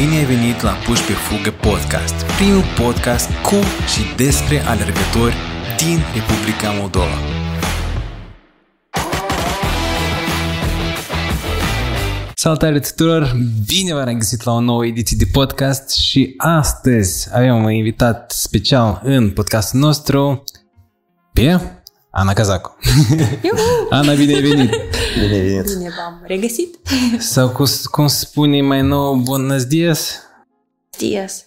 Bine ai venit la Puși pe Fugă Podcast, primul podcast cu și despre alergători din Republica Moldova. Salutare tuturor! Bine v-am regăsit la o nouă ediție de podcast și astăzi avem un invitat special în podcastul nostru pe Ana Cazacu. Ana, bine ai venit! Bine ai venit! Bine v-am regăsit! Sau cum, cum spune mai nou, buenos dias? Dias.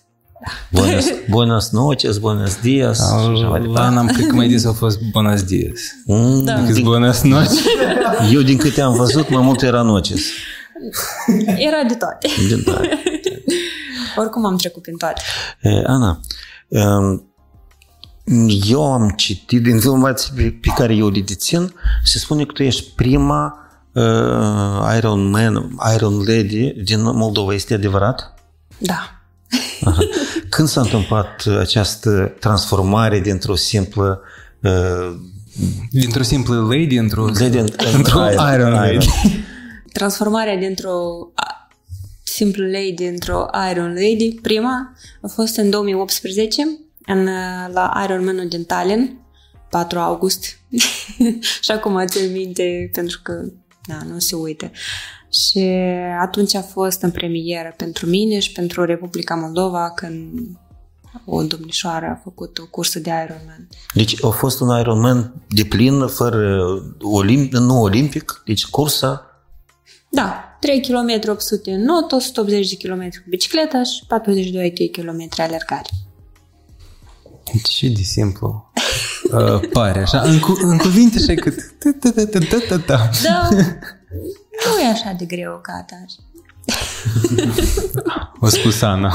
Buenos, buenos noches, buenos dias. La Ana, cred că mai des au fost buenos dias. Mm, Da. Decât buenos noches. Eu din câte am văzut, mai mult era noces. Era de toate. Din- da. Oricum am trecut prin toate. E, Ana, um, eu am citit din informații pe, pe care eu le dețin, se spune că tu ești prima uh, Iron Man, Iron Lady din Moldova. Este adevărat? Da. Când s-a întâmplat această transformare dintr-o simplă uh, Dintr-o simplă lady, într-o... lady în- Într-o Iron Lady. Transformarea dintr-o a, simplă lady într-o Iron Lady, prima, a fost în 2018 în, uh, la Ironman-ul din Tallinn, 4 august. și acum țin minte pentru că da, nu se uită. Și atunci a fost în premieră pentru mine și pentru Republica Moldova când o domnișoară a făcut o cursă de Ironman. Deci a fost un Ironman de plin, fără olimp, nu olimpic, deci cursa Da, 3 km 800 în not, 180 de km cu bicicleta și 42 de km alergare. Ce de simplu uh, pare așa. În, cu, în cuvinte așa cât... ta-ta-ta-ta-ta-ta. Da, nu e așa de greu ca atare. O spus Ana.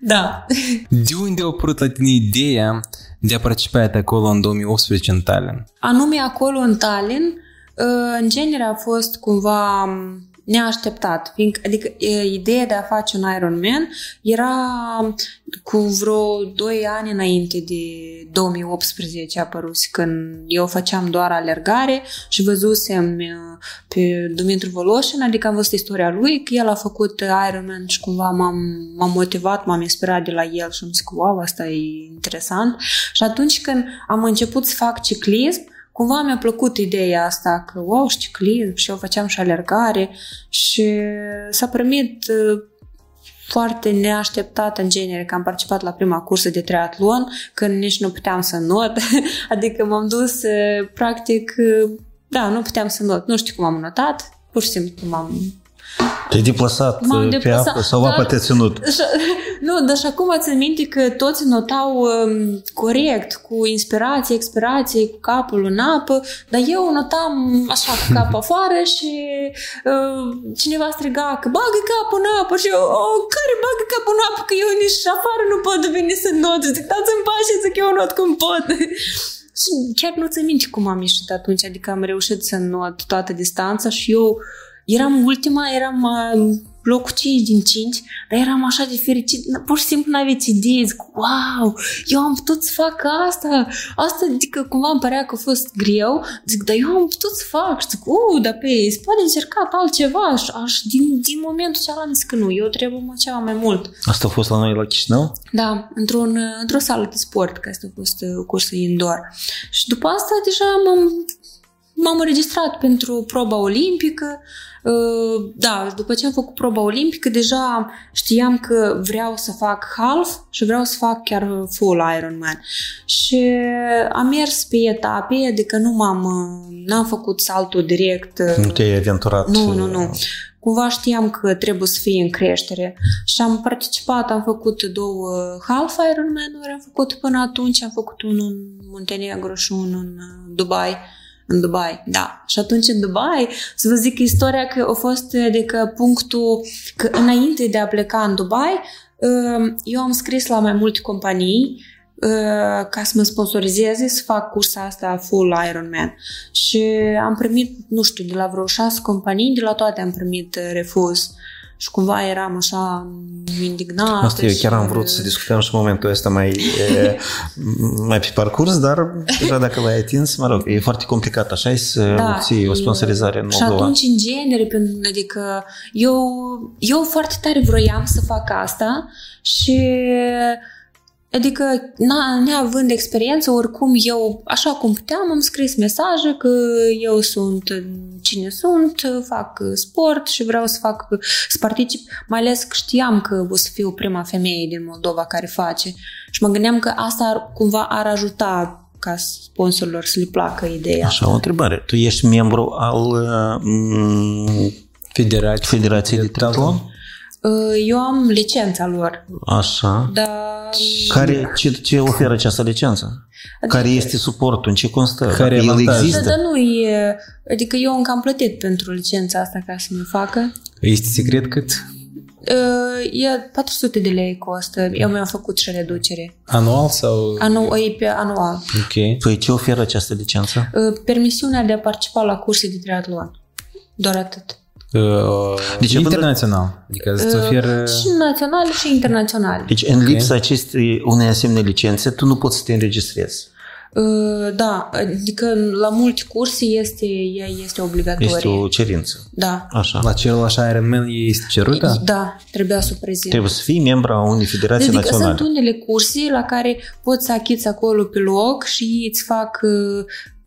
Da. De unde a apărut la tine ideea de a participa acolo în 2018 în Tallinn? Anume acolo în Tallinn, uh, în genere a fost cumva um, neașteptat. Fiindcă, adică e, ideea de a face un Ironman era cu vreo 2 ani înainte de 2018 a apărut când eu făceam doar alergare și văzusem uh, pe Dumitru Voloșin, adică am văzut istoria lui, că el a făcut Ironman și cumva m-am, m-am motivat, m-am inspirat de la el și am zis că wow, asta e interesant. Și atunci când am început să fac ciclism, cumva mi-a plăcut ideea asta că, wow, și ciclism și eu făceam și alergare și s-a primit uh, foarte neașteptat în genere că am participat la prima cursă de triatlon când nici nu puteam să not, adică m-am dus uh, practic, uh, da, nu puteam să not, nu știu cum am notat, pur și simplu m-am te-ai deplasat M-am pe deplasat, apă sau dar- apa te-a ținut. Și, nu, dar și acum țin minte că toți notau um, corect, cu inspirație, expirație, cu capul în apă, dar eu notam așa cu capul afară și uh, cineva striga că bagă capul în apă și eu, oh, care bagă capul în apă, că eu nici afară nu pot veni să not, zic, dați-mi pași, zic, eu not cum pot. Și chiar nu țin minte cum am ieșit atunci, adică am reușit să not toată distanța și eu eram ultima, eram uh, locul 5 din 5, dar eram așa de fericit, n- pur și simplu n-aveți idee, zic, wow, eu am putut să fac asta, asta, adică cumva îmi părea că a fost greu, zic, dar eu am putut să fac, și zic, uh, dar pe se poate încercat altceva, și aș, din, din momentul ăla am zis că nu, eu trebuie mă ceva mai mult. Asta a fost la noi la Chișinău? Da, într-un, într-o sală de sport, că asta a fost uh, o cursă indoor. Și după asta deja m-am, m-am înregistrat pentru proba olimpică. Uh, Da, după ce am făcut proba olimpică, deja știam că vreau să fac half și vreau să fac chiar full Ironman. Și am mers pe etape, adică nu m-am, uh, n-am făcut saltul direct. uh, Nu te-ai aventurat? nu, nu, nu. Cumva știam că trebuie să fie în creștere și am participat, am făcut două half Ironman-uri, am făcut până atunci, am făcut unul în Muntenegru și unul în uh, Dubai. În Dubai, da. Și atunci în Dubai, să vă zic istoria că a fost, adică punctul, că înainte de a pleca în Dubai, uh, eu am scris la mai multe companii uh, ca să mă sponsorizeze să fac cursa asta full Ironman. Și am primit, nu știu, de la vreo șase companii, de la toate am primit uh, refuz. Și cumva eram așa indignată. Asta eu chiar și- am vrut să discutăm și momentul ăsta mai, e, mai pe parcurs, dar deja dacă l-ai atins, mă rog, e foarte complicat așa e să da, obții o sponsorizare în Și Moldova. atunci, în genere, pentru- adică eu, eu foarte tare vroiam să fac asta și Adică, na, neavând experiență, oricum eu, așa cum puteam, am scris mesaje că eu sunt cine sunt, fac sport și vreau să fac, să particip, mai ales că știam că o să fiu prima femeie din Moldova care face și mă gândeam că asta ar, cumva ar ajuta ca sponsorilor să le placă ideea. Așa, o întrebare. Tu ești membru al uh, Federația. Federației de Triatlon? Eu am licența lor, Așa. dar Care, ce, ce oferă această licență? Care este suportul? În ce constă? Care e El avantajul? există? dar nu e, adică eu încă am plătit pentru licența asta ca să mi facă. Este secret cât? Uh, E 400 de lei costă. Eu mi-am făcut și reducere. Anual sau... Anu, e pe anual. Ok. Păi ce oferă această licență? Uh, Permisiunea de a participa la curse de triatlon. Doar atât. Uh, Deci, internațional. Adică îți oferă... Uh, Și național și internațional. Deci în lipsa acestei unei asemenea licențe, tu nu poți să te înregistrezi. Uh, Da, adică la multe curse este, ea este obligatorie. Este o cerință. Da. Așa. La celul așa Ironman este cerută? Da, trebuia să o prezint. Trebuie să fii membru a unei federații Adică naționale. sunt unele curse la care poți să achiți acolo pe loc și îți fac uh,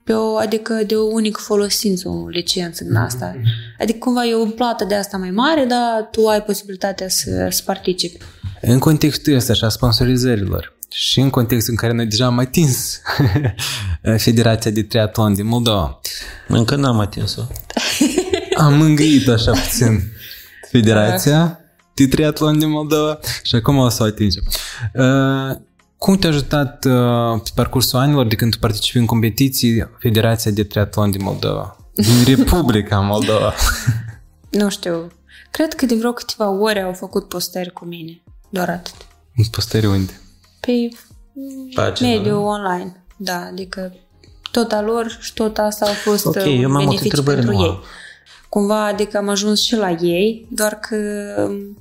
pe o, adică de o unică folosință o licență din asta. Adică cumva e o plată de asta mai mare, dar tu ai posibilitatea să, să participi. În contextul ăsta așa sponsorizărilor și în contextul în care noi deja am atins Federația de Triatlon din Moldova, Încă n-am atins-o. am mângâit așa puțin Federația de Triatlon din Moldova și acum o să o atingem. Uh, Cum te-a ajutat uh, pe parcursul anilor de când tu participi în competiții Federația de Triatlon din Moldova? Din Republica Moldova. Nu știu. Cred că de vreo câteva ore au făcut postări cu mine. Doar atât. În postări unde? Pe Pagina, mediul online. Da, adică tot a lor și tot asta a fost Ok, uh, eu un m-am beneficiu întrebări pentru nu ei. am. Cumva, adică am ajuns și la ei, doar că um,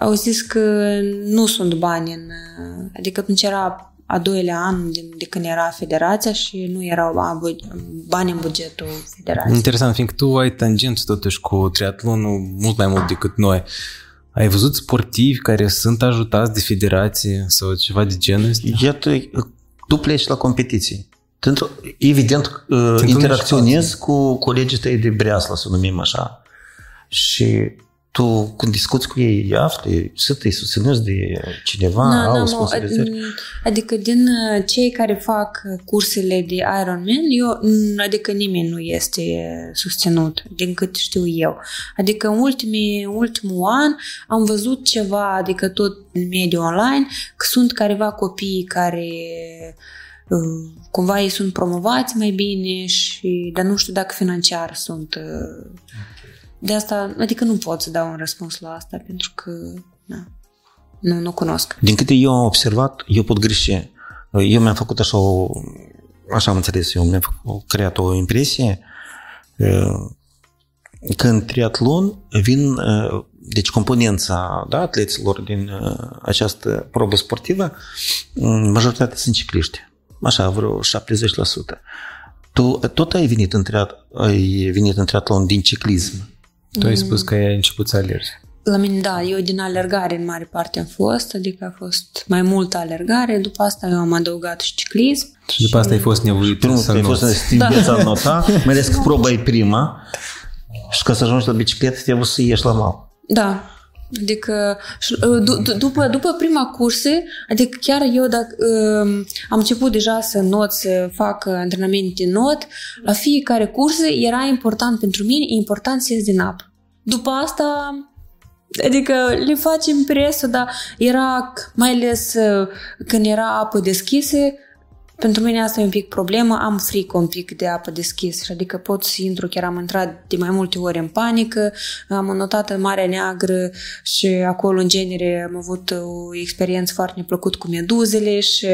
au zis că nu sunt bani în... uh, Adică atunci era a doilea an de, de când era federația și nu erau ba- bu- bani în bugetul federației. Interesant, fiindcă tu ai tangență totuși cu triatlonul mult mai mult decât noi. Ai văzut sportivi care sunt ajutați de federație sau ceva de genul ăsta? Iată, tu pleci la competiții. Tu, evident, uh, întâlnești interacționezi cu colegii tăi de breaslă, să numim așa. Și tu, când discuți cu ei, afli, să te susținuți de cineva, Na, au n-am o- sponsorizări. Adică din uh, cei care fac cursele de Ironman, eu, mm, adică nimeni nu este susținut, din cât știu eu. Adică în ultimii, ultimul an am văzut ceva, adică tot în mediul online, că sunt careva copii care uh, cumva ei sunt promovați mai bine și dar nu știu dacă financiar sunt uh, de asta, adică nu pot să dau un răspuns la asta pentru că na, nu, nu cunosc. Din câte eu am observat, eu pot greși. Eu mi-am făcut așa o, așa am înțeles eu, mi-am făcut, creat o impresie uh, că în triatlon vin, uh, deci componența da, atleților din uh, această probă sportivă, um, majoritatea sunt cicliști. Așa, vreo 70%. Tu tot ai venit în, triat, ai venit în triatlon din ciclism. Tu ai spus că ai început să alergi. La mine, da, eu din alergare în mare parte am fost, adică a fost mai multă alergare, după asta eu am adăugat și ciclism. Și după asta ai fost nevoit Primul să ai fost să nu... știi da. viața nota, mai ales că proba e prima și ca să ajungi la bicicletă trebuie să ieși la mal. Da. Adică și, d- d- după, după prima cursă, adică chiar eu dacă um, am început deja să not, să fac antrenament de not, la fiecare cursă era important pentru mine, e important să ies din apă. După asta, adică le facem presul, dar era mai ales uh, când era apă deschisă, pentru mine asta e un pic problemă, am frică un pic de apă deschisă, adică pot să intru, chiar am intrat de mai multe ori în panică, am notat în Marea Neagră și acolo în genere am avut o experiență foarte neplăcut cu meduzele și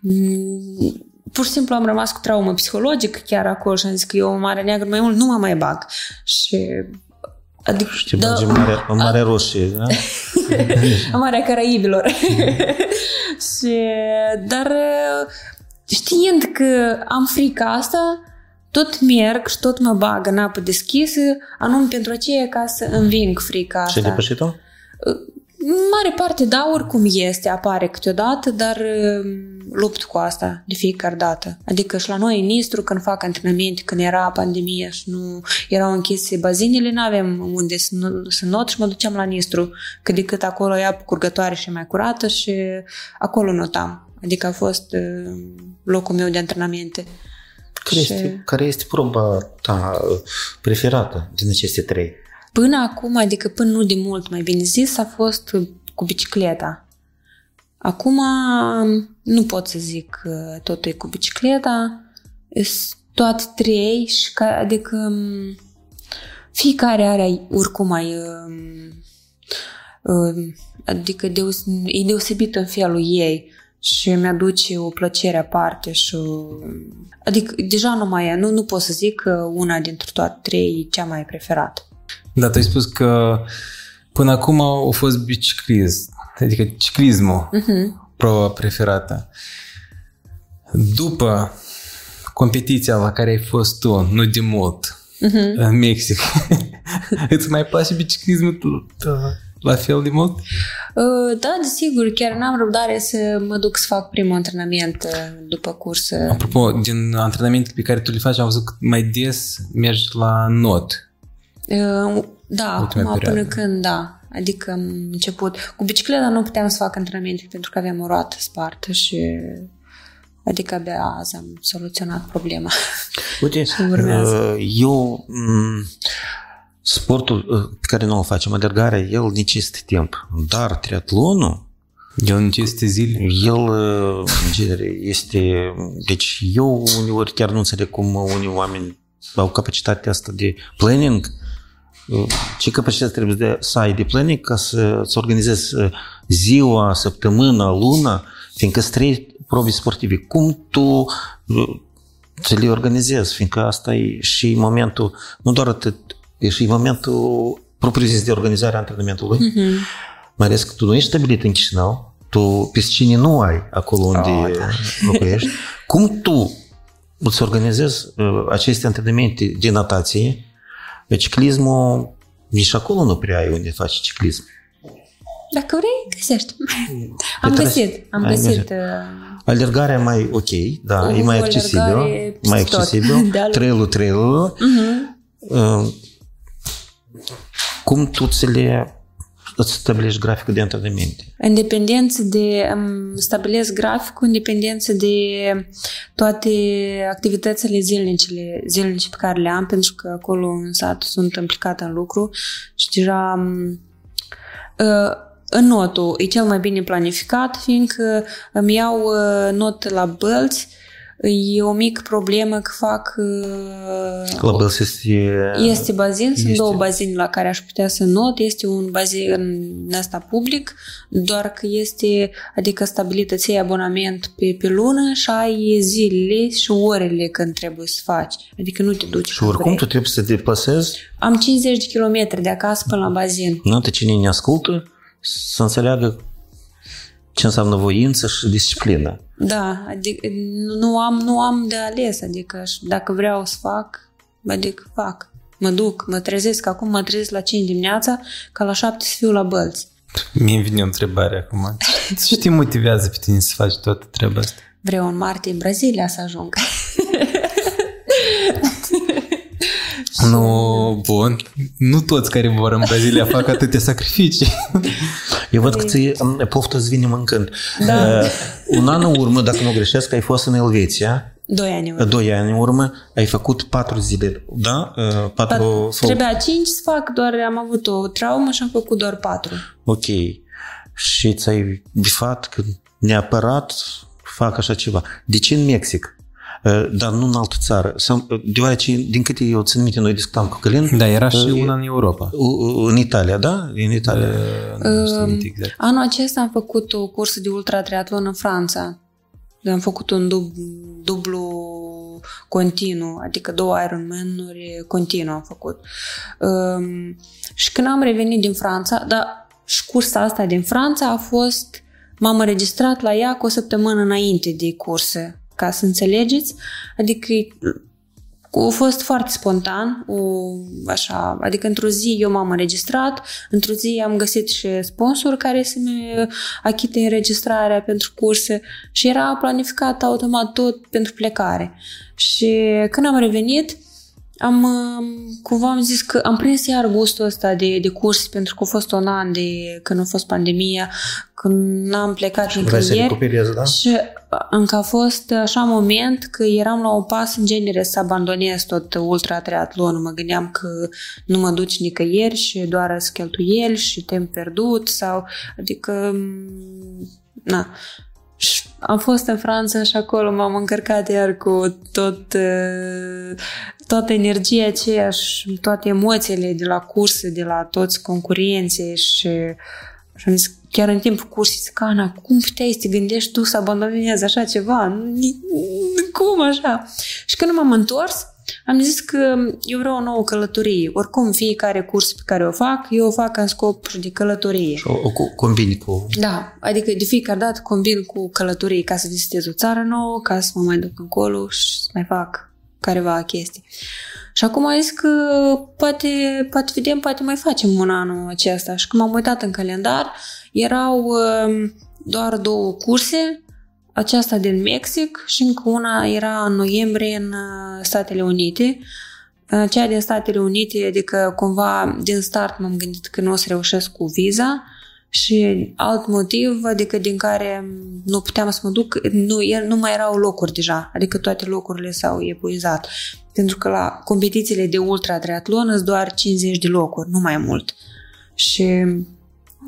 mm, pur și simplu am rămas cu traumă psihologică chiar acolo și am zis că eu în Marea Neagră mai mult nu mă mai bag și Adică, Și te bagi în Marea, în Marea Roșie, da? în Marea Caraibilor. și, dar știind că am frica asta, tot merg și tot mă bag în apă deschisă, anume pentru aceea ca să înving frica Și asta. ai depășit-o? În mare parte, da, oricum este, apare câteodată, dar um, lupt cu asta de fiecare dată. Adică și la noi în Istru, când fac antrenamente, când era pandemie și nu erau închise bazinele, nu aveam unde să, nu- să not și mă duceam la Nistru, cât de cât acolo e apă curgătoare și mai curată și acolo notam. Adică a fost uh, locul meu de antrenamente. Care Și- este, care este proba ta uh, preferată din aceste trei? Până acum, adică până nu de mult, mai bine zis, a fost cu bicicleta. Acum nu pot să zic că totul e cu bicicleta. Sunt toate trei și ca, adică m, fiecare are oricum mai um, um, adică deos, e deosebită în felul ei și mi-aduce o plăcere aparte și o, adică deja nu mai e, nu, nu pot să zic că una dintre toate trei e cea mai preferată. Da, tu ai spus că până acum a fost biciclism, adică ciclismul, Mhm. proba preferată. După competiția la care ai fost tu, nu de mult, Mhm. în Mexic, îți mai place biciclismul la fel de mult? Uh, Da, desigur, chiar n-am răbdare să mă duc să fac primul antrenament uh, după cursă. Apropo, din antrenamentele pe care tu le faci, am văzut că mai des mergi la not. Uh, Da, Ultima acum perioadă. până când, da. Adică am început. Cu bicicleta nu puteam să fac antrenamente pentru că aveam o roată spartă și adică abia azi am soluționat problema. Uite, urmează. uh, eu m, sportul uh, pe care noi îl facem, alergarea, el necesită timp. Dar triatlonul, El în aceste zile? el uh, în genere este... Deci eu uneori chiar nu înțeleg cum unii oameni au capacitatea asta de planning. Uh, Ce capacitate trebuie de, să ai de planning ca să, să organizezi uh, ziua, săptămâna, luna, fiindcă sunt trei probe sportive. Cum tu uh, să le organizezi, fiindcă asta e și momentul, nu doar atât, e și momentul propriu-zis de organizare a antrenamentului, Mhm. mai ales că tu nu ești stabilit în Chișinău, tu piscine nu ai acolo unde Ah, da. locuiești. Cum tu îți organizezi uh, aceste antrenamente de natație? Ciclismul, nici acolo nu prea ai unde faci ciclism. Dacă vrei, găsești. Am trebuie- găsit, am ai găsit. găsit. uh, Alergarea mai ok, da, O e mai alergare accesibil, peste mai tot. accesibil, Da, trail-ul, trail mhm. Cum tu ți le îți stabilești graficul de antrenamente? În dependență de, îmi stabilesc graficul în dependență de toate activitățile zilnice, zilnice pe care le am, pentru că acolo în sat sunt implicată în lucru și deja m, ă, în notul e cel mai bine planificat, fiindcă îmi iau ă, not la bălți, e o mică problemă că fac ă, La Bels este... este bazin, sunt Este. două bazine la care aș putea să not. Este un bazin ăsta public, doar că este, adică stabilit îți iei abonament pe, pe lună și ai zilele și orele când trebuie să faci. Adică nu te duci Și când oricum vrei. tu trebuie să te deplasezi, Am 50 de kilometri de acasă până la bazin. nu te cine ne ascultă, să înțeleagă ce înseamnă voință și disciplină. Da, adică nu- nu am, nu am de ales, adică și dacă vreau să fac, adică fac. Mă duc, mă trezesc, acum mă trezesc la 5 dimineața, ca la 7 să fiu la bălți. Mie îmi vine o întrebare acum. Ce te motivează pe tine să faci toată treaba asta? Vreau în martie în Brazilia să ajung. Nu, bun. Nu toți care vor în Brazilia fac atâtea sacrificii. Eu văd că ți poftă îți vine mâncând. Da. Uh, un an în urmă, dacă nu greșesc, ai fost în Elveția, Doi ani. urmă. doi ani în urmă, ai făcut patru zile, da? Uh, Patru... Pat- Trebuia cinci să fac, doar am avut o traumă și am făcut doar patru. Ok. Și ți-ai bifat că neapărat fac așa ceva. De ce în Mexic? Uh, Dar nu în altă țară. Sau, uh, Deoarece, din câte eu țin minte, noi discutam cu Călin, Da, era și Uh, una în Europa. u- în Italia, da? În Italia. Nu știu minte exact. Anul acesta am făcut o cursă de ultratriatlon în Franța. Am făcut un dub, dublu continuu, adică două Ironman-uri continuu am făcut. Um, și când am revenit din Franța, dar și cursa asta din Franța a fost, m-am înregistrat la ea cu o săptămână înainte de curse, ca să înțelegeți. Adică a fost foarte spontan, o, așa, adică într-o zi eu m-am înregistrat, într-o zi am găsit și sponsor care să-mi achite înregistrarea pentru curse și era planificat automat tot pentru plecare. Și când am revenit, am, cumva am zis că am prins iar gustul ăsta de, de curs pentru că a fost un an de când a fost pandemia, când n-am plecat și nicăieri. Da? Și încă a fost așa moment că eram la un pas în genere să abandonez tot ultra triatlonul. Mă gândeam că nu mă duci nicăieri și doar să cheltuieli și timp pierdut sau adică na. Și am fost în Franța și acolo m-am încărcat iar cu tot, toată energia aceea și toate emoțiile de la curse, de la toți concurenții și, și am zis, chiar în timpul cursului, zic, Ana, cum puteai să te gândești tu să abandonezi așa ceva? Cum așa? Și când m-am întors, am zis că eu vreau o nouă călătorie. Oricum, fiecare curs pe care o fac, eu o fac în scop de călătorie. Și o, o combini cu... Da, adică de fiecare dată combin cu călătorie ca să vizitez o țară nouă, ca să mă mai duc încolo și să mai fac careva chestii. Și acum am zis că poate, poate vedem, poate mai facem un anul acesta. Și când m-am uitat în calendar, erau uh, doar două curse, aceasta din Mexic și încă una era în noiembrie în uh, Statele Unite. Uh, cea din Statele Unite, adică cumva din start m-am gândit că nu o să reușesc cu viza și alt motiv, adică din care nu puteam să mă duc, nu, el, nu mai erau locuri deja, adică toate locurile s-au epuizat. Pentru că la competițiile de ultra triatlon sunt doar 50 de locuri, nu mai mult. Și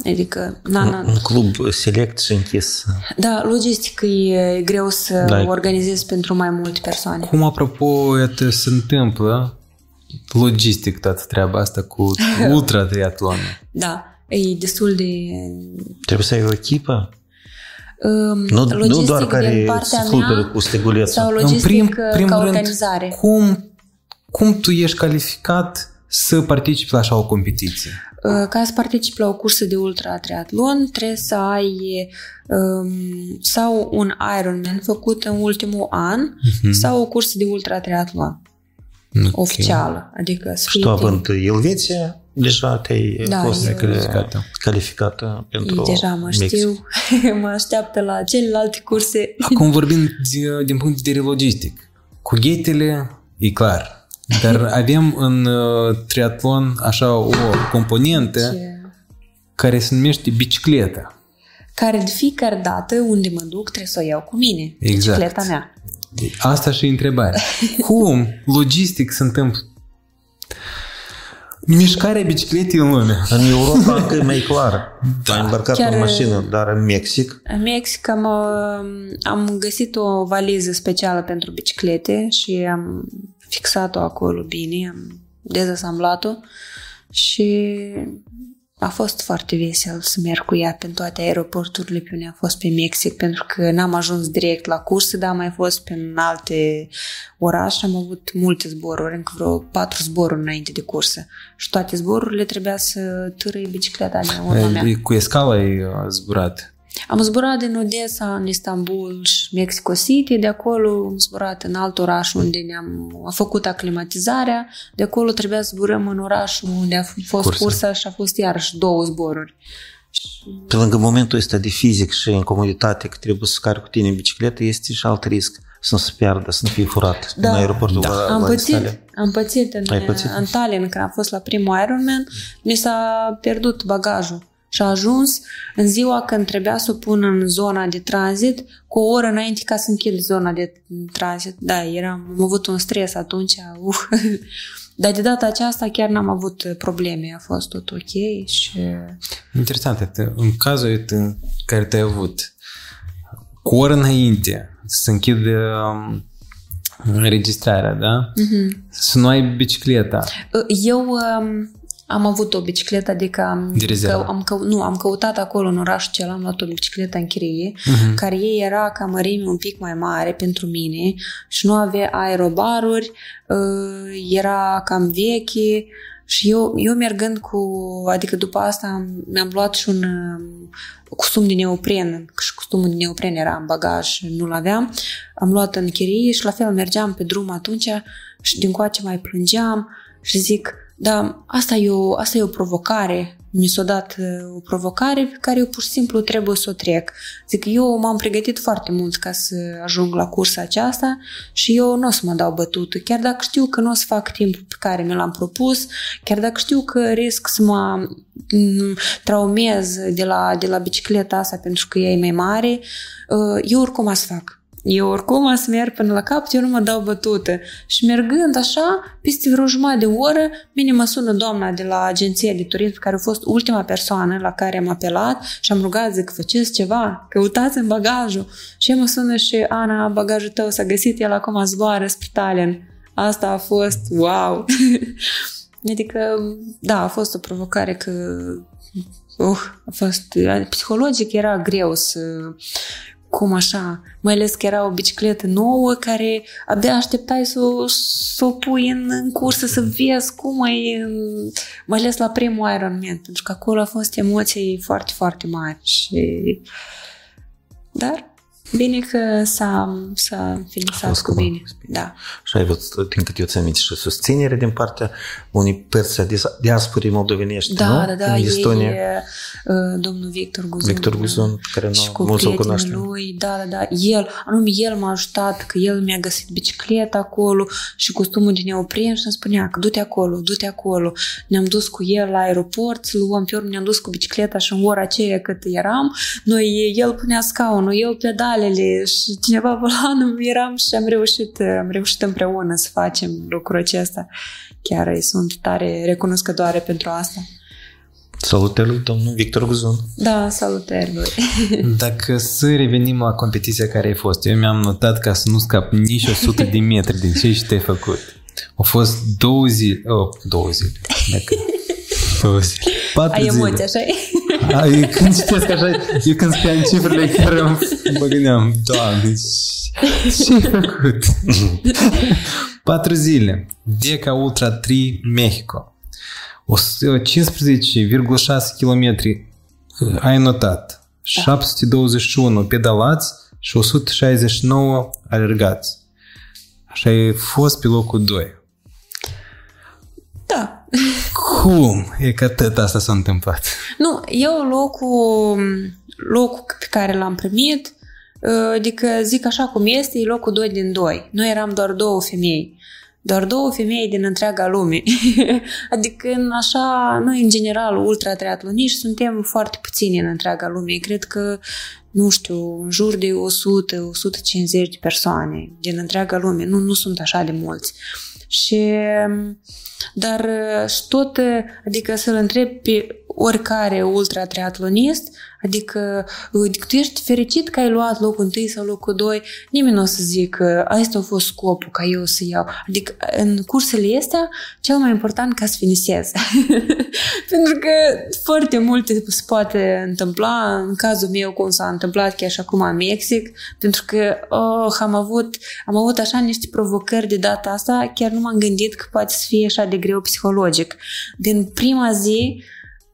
Adică, na, na. Un club select și închis. Da, logistic e greu să da. organizezi pentru mai multe persoane. Cum, apropo, iată, se întâmplă logistic toată treaba asta cu ultra triatlon. Da, e destul de... Trebuie să ai o echipă? Um, nu, nu doar care se cu stegulețul. Sau logistic în prim, prim ca rând, organizare. Cum, cum tu ești calificat să participi la așa o competiție? Uh, ca să participi la o cursă de ultra triatlon, trebuie să ai um, sau un Ironman făcut în ultimul an uh-huh. sau o cursă de ultra triatlon okay. oficială. Adică Și tu având Elveția, deja te-ai da, fost eu... calificată. calificată pentru Deja mă Mexic. știu, mă așteaptă la celelalte curse. Acum vorbim din punct de vedere logistic. Cu ghetele e clar, dar avem în uh, triatlon așa o componentă Ce? care se numește bicicleta. Care de fiecare dată unde mă duc trebuie să o iau cu mine. Exact. Bicicleta mea. Asta și întrebarea. Cum logistic se întâmplă Mișcarea bicicletei în lume. În Europa încă e mai clar. Da. Ai îmbarcat Chiar, o mașină, dar în Mexic? În Mexic am, am găsit o valiză specială pentru biciclete și am fixat-o acolo bine, am dezasamblat-o și a fost foarte vesel să merg cu ea pe toate aeroporturile pe unde am fost pe Mexic, pentru că n-am ajuns direct la cursă, dar am mai fost pe alte orașe, am avut multe zboruri, încă vreo patru zboruri înainte de cursă. Și toate zborurile trebuia să târâi bicicleta de urma mea. Cu escala ai uh, zburat? Am zburat din Odessa în Istanbul și Mexico City, de acolo am zburat în alt oraș unde ne-am a făcut aclimatizarea, de acolo trebuia să zburăm în orașul unde a fost cursa, cursa și a fost iarăși două zboruri. Pe lângă momentul ăsta de fizic și incomoditate că trebuie să cari cu tine în bicicletă, este și alt risc să nu se piardă, să nu fie furat da. în aeroportul da. la, am, la pățit, am pățit în, pățit în Tallinn, când am fost la primul Ironman, mi s-a pierdut bagajul și a ajuns în ziua când trebuia să o pun în zona de tranzit cu o oră înainte ca să închid zona de tranzit. Da, eram, am avut un stres atunci. Uh. Dar de data aceasta chiar n-am avut probleme, a fost tot ok și... Interesant, în cazul în care te-ai avut, cu o oră înainte să închid um, înregistrarea, da? Uh-huh. Să nu ai bicicleta. Eu um, Am avut o bicicletă, adică am, De rezervă. că, am, că, nu, am căutat acolo în orașul cel, am luat o bicicletă în chirie, uh-huh. care ei era ca mărime un pic mai mare pentru mine și nu avea aerobaruri, uh, era cam veche și eu, eu mergând cu, adică după asta am, mi-am luat și un uh, costum din neopren și costumul din neopren era în bagaj, nu-l aveam, am luat în chirie și la fel mergeam pe drum atunci și din coace mai plângeam și zic, da, asta e o, asta e o provocare. Mi s-a dat uh, o provocare pe care eu pur și simplu trebuie să o trec. Zic, eu m-am pregătit foarte mult ca să ajung la cursa aceasta și eu nu o să mă dau bătută. Chiar dacă știu că nu o să fac timpul pe care mi l-am propus, chiar dacă știu că risc să mă mm, traumez de la, de la bicicleta asta pentru că ea e mai mare, uh, eu oricum o să fac. Eu oricum o să merg până la capăt, eu nu mă dau bătută. Și mergând așa, peste vreo jumătate de oră, bine mă sună doamna de la agenția de turism, care a fost ultima persoană la care am apelat și am rugat, zic, faceți ceva, căutați în bagajul. Și ea mă sună și, Ana, bagajul tău s-a găsit, el acum zboară spre Tallinn. Asta a fost, wow! adică, da, a fost o provocare că uh, a fost, psihologic era greu să cum așa, mai ales că era o bicicletă nouă care abia așteptai să, o- să o pui în, în cursă, să vezi cum ai, mai ales la primul Ironman, pentru că acolo a fost emoții foarte, foarte mari și dar bine că s-a, s-a finisat fost cu cu bine. bine. Da. Și ai avut, din câte eu ți aminte, și susținere din partea unei părți a dis- diasporii moldovenești, Da, nu? da, da, În Estonia. e uh, domnul Victor Guzon. Victor Guzon, care și nu cu mulți îl prietenii cunoaștem. lui, da, da, da. El, anume el m-a ajutat, că el mi-a găsit bicicleta acolo și costumul din neopren și îmi spunea că du-te acolo, du-te acolo. Ne-am dus cu el la aeroport, să luăm pe urmă, ne-am dus cu bicicleta și în ora aceea cât eram, noi, el punea scaunul, eu pedalele și cineva volanul eram și am reușit, am reușit împreună să facem lucrul acesta. Chiar îi sunt tare recunoscătoare pentru asta. Salutări lui domnul Victor Guzon. Da, salutări lui. Dacă să revenim la competiția care ai fost, eu mi-am notat ca să nu scap nici 100 de metri din ce și te-ai făcut. Au fost două zile, oh, două zile, dacă, două zile, patru Ai zile. emoții, așa A, eu când citesc așa, eu când scriam cifrele chiar îmi- mă gândeam, doamne, ce ai făcut? Patru zile. Deca Ultra 3 Mexico. O s- 15,6 km ai notat. 721 pedalați și 169 alergați. Așa ai fost pe locul 2. Da. Cum e că atât asta s-a întâmplat? Nu, eu locul, locul pe care l-am primit, adică zic așa cum este, e locul 2 din 2. Noi eram doar două femei. Doar două femei din întreaga lume. adică în așa, noi în general ultra triatloniști suntem foarte puțini în întreaga lume. Cred că, nu știu, în jur de 100-150 de persoane din întreaga lume. Nu, nu sunt așa de mulți. Și dar și tot, adică să-l întreb pe oricare ultra triatlonist, adică, adică tu ești fericit că ai luat locul întâi sau locul doi, nimeni nu o să zic că asta a fost scopul ca eu să iau. Adică în cursele astea, cel mai important ca să finisez. Pentru că foarte multe se poate întâmpla, în cazul meu cum s-a întâmplat chiar și acum în Mexic, pentru că oh, am, avut, am avut așa niște provocări de data asta, chiar nu m-am gândit că poate să fie așa de greu psihologic. Din prima zi,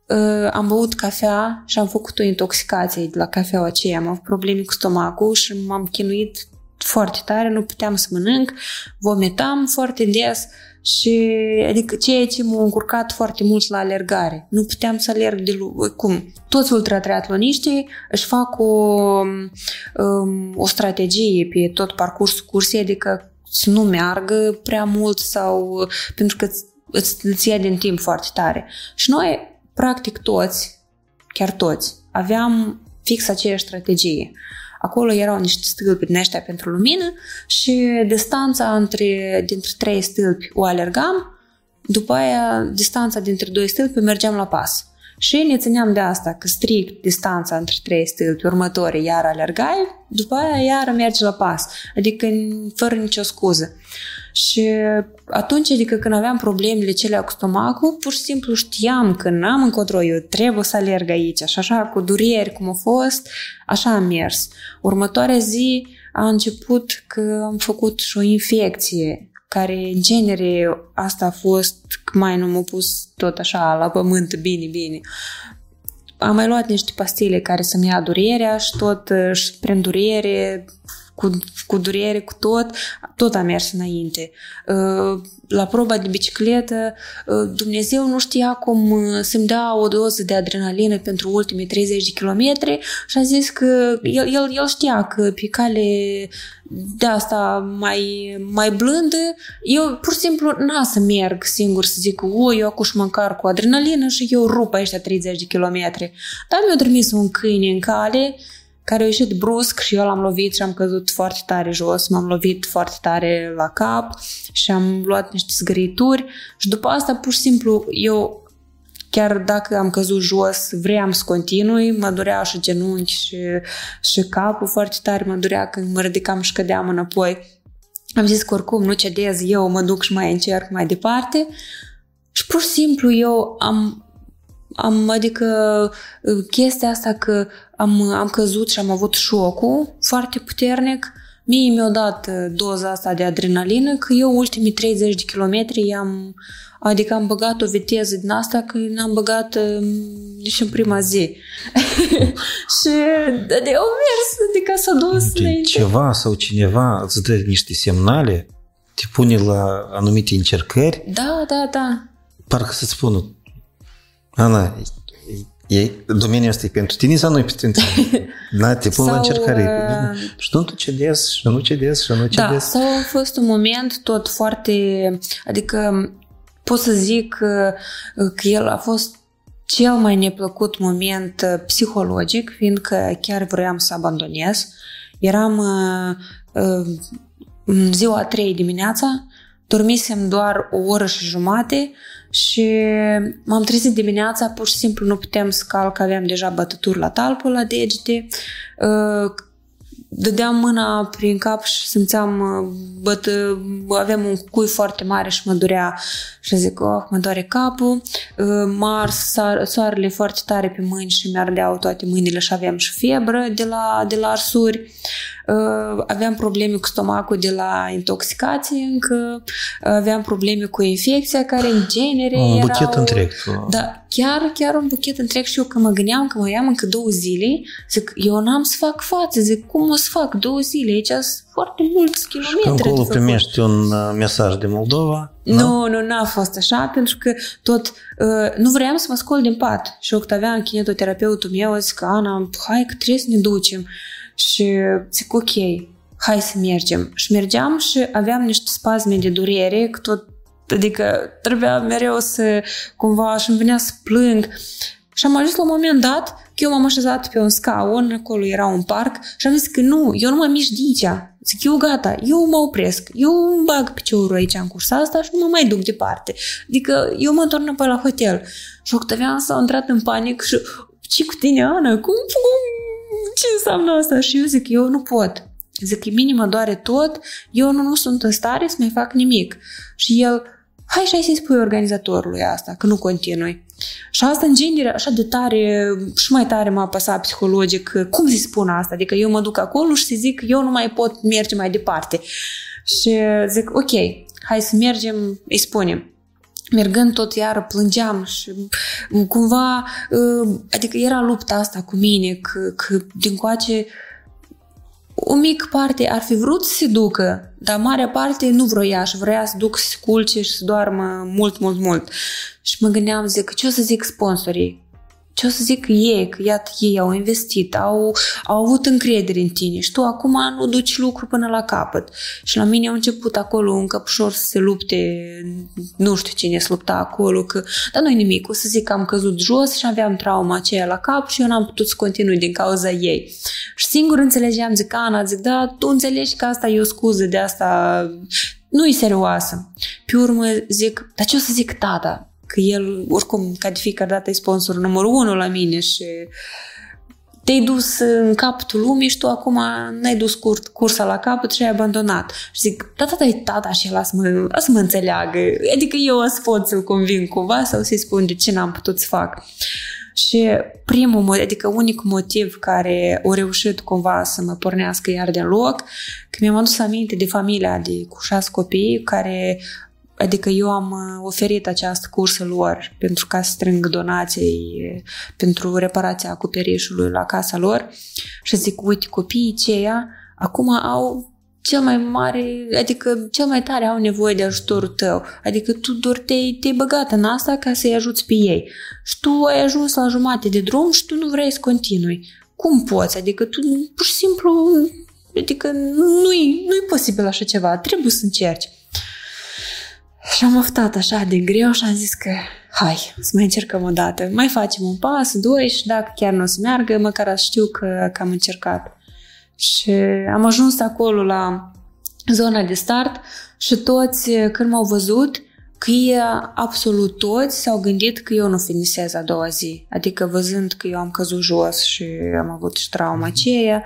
uh, am băut cafea și am făcut o intoxicație de la cafeaua aceea. Am avut probleme cu stomacul și m-am chinuit foarte tare, nu puteam să mănânc, vomitam foarte des și adică ceea ce m-a încurcat foarte mult la alergare. Nu puteam să alerg de lu- cum? Toți ultratriatloniștii își fac o, um, o strategie pe tot parcursul cursei, adică să nu meargă prea mult sau pentru că îți, îți, îți ia din timp foarte tare. Și noi, practic toți, chiar toți, aveam fix aceeași strategie. Acolo erau niște stâlpi din ăștia pentru lumină și distanța între, dintre trei stâlpi o alergam, după aia distanța dintre doi stâlpi mergeam la pas. Și ne țineam de asta, că strict distanța între trei stâlpi următorii iar alergai, după aia iar mergi la pas. Adică fără nicio scuză. Și atunci, adică când aveam problemele cele cu stomacul, pur și simplu știam că n-am încotro, eu trebuie să alerg aici. Și așa, cu dureri cum a fost, așa am mers. Următoarea zi a început că am făcut și o infecție care în genere asta a fost, mai nu m-a pus tot așa la pământ, bine, bine. Am mai luat niște pastile care să-mi ia durerea și tot și prin durere cu, cu durere, cu tot, tot a mers înainte. Uh, la proba de bicicletă, uh, Dumnezeu nu știa cum uh, să-mi dea o doză de adrenalină pentru ultimii 30 de kilometri și a zis că el, el, el știa că pe cale de asta mai, mai blândă, eu pur și simplu n-a să merg singur să zic, o, eu acum măcar cu adrenalină și eu rup ăștia 30 de kilometri. Dar mi-a trimis un câine în cale care a ieșit brusc și eu l-am lovit și am căzut foarte tare jos, m-am lovit foarte tare la cap și am luat niște zgârituri și după asta pur și simplu eu chiar dacă am căzut jos, vreau să continui, mă durea și genunchi și, și capul foarte tare, mă durea când mă ridicam și cădeam înapoi. Am zis că oricum nu cedez, eu mă duc și mai încerc mai departe și pur și simplu eu am am, adică chestia asta că am, am căzut și am avut șocul foarte puternic, mie mi-a dat doza asta de adrenalină că eu ultimii 30 de kilometri am, adică am băgat o viteză din asta că n-am băgat nici în prima zi. și de au mers, adică s-a dus de înainte. Ceva sau cineva îți dă niște semnale, te pune la anumite încercări. Da, da, da. Parcă să-ți spună, Ana, e, domeniul ăsta e pentru tine sau nu e pentru tine? Da, te pun la încercare. Uh... Și nu tu cedezi, și nu cedezi, și nu cedezi. Da, sau a fost un moment tot foarte, adică pot să zic că, că el a fost cel mai neplăcut moment uh, psihologic, fiindcă chiar vreau să abandonez. Eram uh, uh, ziua a trei dimineața, dormisem doar o oră și jumate, și m-am trezit dimineața, pur și simplu nu putem să calc, aveam deja bătături la talpă, la degete. Uh, dădeam mâna prin cap și simțeam, uh, băt, aveam un cui foarte mare și mă durea și zic, oh, mă doare capul. Uh, Mars, soarele foarte tare pe mâini și mi-ardeau toate mâinile și aveam și febră de la, de la arsuri. Uh, aveam probleme cu stomacul de la intoxicație încă, aveam probleme cu infecția care în genere Un erau... buchet întreg. Da, chiar, chiar un buchet întreg și eu că mă gândeam că mai am încă două zile, zic, eu n-am să fac față, zic, cum o să fac două zile, aici sunt foarte mulți kilometri. Și acolo primești un uh, mesaj de Moldova? Nu, nu, n-a fost așa, pentru că tot uh, nu vreau să mă scol din pat. Și Octavian, kinetoterapeutul meu, a zis că Ana, hai că trebuie să ne ducem. Și zic, ok, hai să mergem. Și mergeam și aveam niște spasme de durere, că tot, adică trebuia mereu să cumva și îmi venea să plâng. Și am ajuns la un moment dat că eu m-am așezat pe un scaun, acolo era un parc și am zis că nu, eu nu mă mișc de aici. Zic, eu gata, eu mă opresc, eu îmi bag piciorul aici în cursa asta și nu mă mai duc departe. Adică eu mă întorc înapoi la hotel. Și Octavian s-a intrat în panic și ce cu tine, Ana? Cum, cum, ce înseamnă asta? Și eu zic, eu nu pot. Zic, că mă doare tot, eu nu, nu sunt în stare să mai fac nimic. Și el, hai și hai să-i spui organizatorului asta, că nu continui. Și asta, în genere, așa de tare, și mai tare m-a apăsat psihologic, cum să-i spun asta? Adică eu mă duc acolo și să zic, eu nu mai pot merge mai departe. Și zic, ok, hai să mergem, îi spunem mergând tot iară plângeam și cumva, uh, adică era lupta asta cu mine, că, că din coace o mică parte ar fi vrut să se ducă, dar marea parte nu vroia și vrea să duc să se culce și să doarmă mult, mult, mult. Și mă gândeam, zic, ce o să zic sponsorii? Ce o să zic ei, că iată ei au investit, au, au avut încredere în tine și tu acum nu duci lucru până la capăt. Și la mine au început acolo un căpșor să se lupte, nu știu cine se lupta acolo, că, dar nu nimic, o să zic că am căzut jos și aveam trauma aceea la cap și eu n-am putut să continui din cauza ei. Și singur înțelegeam, zic, Ana, zic, da, tu înțelegi că asta e o scuză de asta, nu e serioasă. Pe urmă zic, dar ce o să zic tata? Că el, oricum, ca de fiecare dată e sponsorul numărul unu la mine și te-ai dus în capătul lumii și tu acum n-ai dus cur- cursa la capăt și ai abandonat. Și zic, da, tata e tata și el să mă, să mă înțeleagă. Adică eu o să pot să-l conving cumva sau să-i spun de ce n-am putut să fac. Și primul, adică unicul motiv care a reușit cumva să mă pornească iar de loc, că mi-am adus aminte de familia de cu șase copii care Adică eu am uh, oferit această cursă lor pentru ca să strâng donații pentru reparația acoperișului la casa lor și zic, uite, copiii ceia acum au cel mai mare, adică cel mai tare au nevoie de ajutorul tău. Adică tu doar te-ai, te băgat în asta ca să-i ajuți pe ei. Și tu ai ajuns la jumate de drum și tu nu vrei să continui. Cum poți? Adică tu pur și simplu, adică nu-i, nu-i posibil așa ceva. Trebuie să încerci. Și am oftat așa de greu și am zis că hai, să mai încercăm o dată. Mai facem un pas, doi și dacă chiar nu o să meargă, măcar știu că, că am încercat. Și am ajuns acolo la zona de start și toți, când m-au văzut, că ei absolut toți s-au gândit că eu nu finisez a doua zi. Adică văzând că eu am căzut jos și am avut și trauma aceea,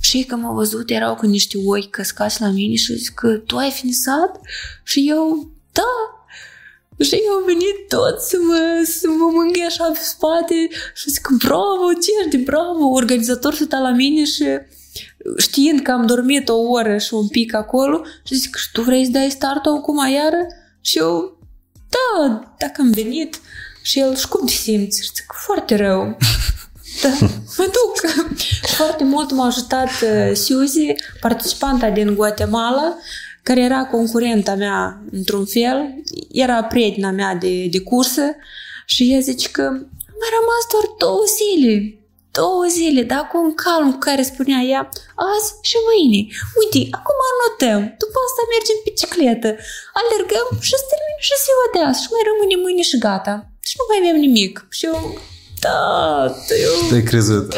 și ei că m-au văzut erau cu niște ochi căscați la mine și zic că tu ai finisat? Și eu, da. Și eu au venit toți să mă, să mă mângâie așa pe spate și zic, bravo, ce de bravo. Organizatorul stătea la mine și știind că am dormit o oră și un pic acolo și zic, și tu vrei să dai start-ul acum iară? Și eu, da, dacă am venit. Și el, și cum te simți? Și zic, foarte rău. Da, mă duc. Foarte mult m-a ajutat uh, Suzy, participanta din Guatemala, care era concurenta mea într-un fel, era prietena mea de, de cursă și ea zice că mai rămas doar două zile două zile, dar cu un calm cu care spunea ea, azi și mâine. Uite, acum anotăm, după asta mergem pe bicicletă, alergăm și se termină și ziua de azi și mai rămâne mâine și gata. Și nu mai avem nimic. Și eu, da, eu... Te-ai crezut.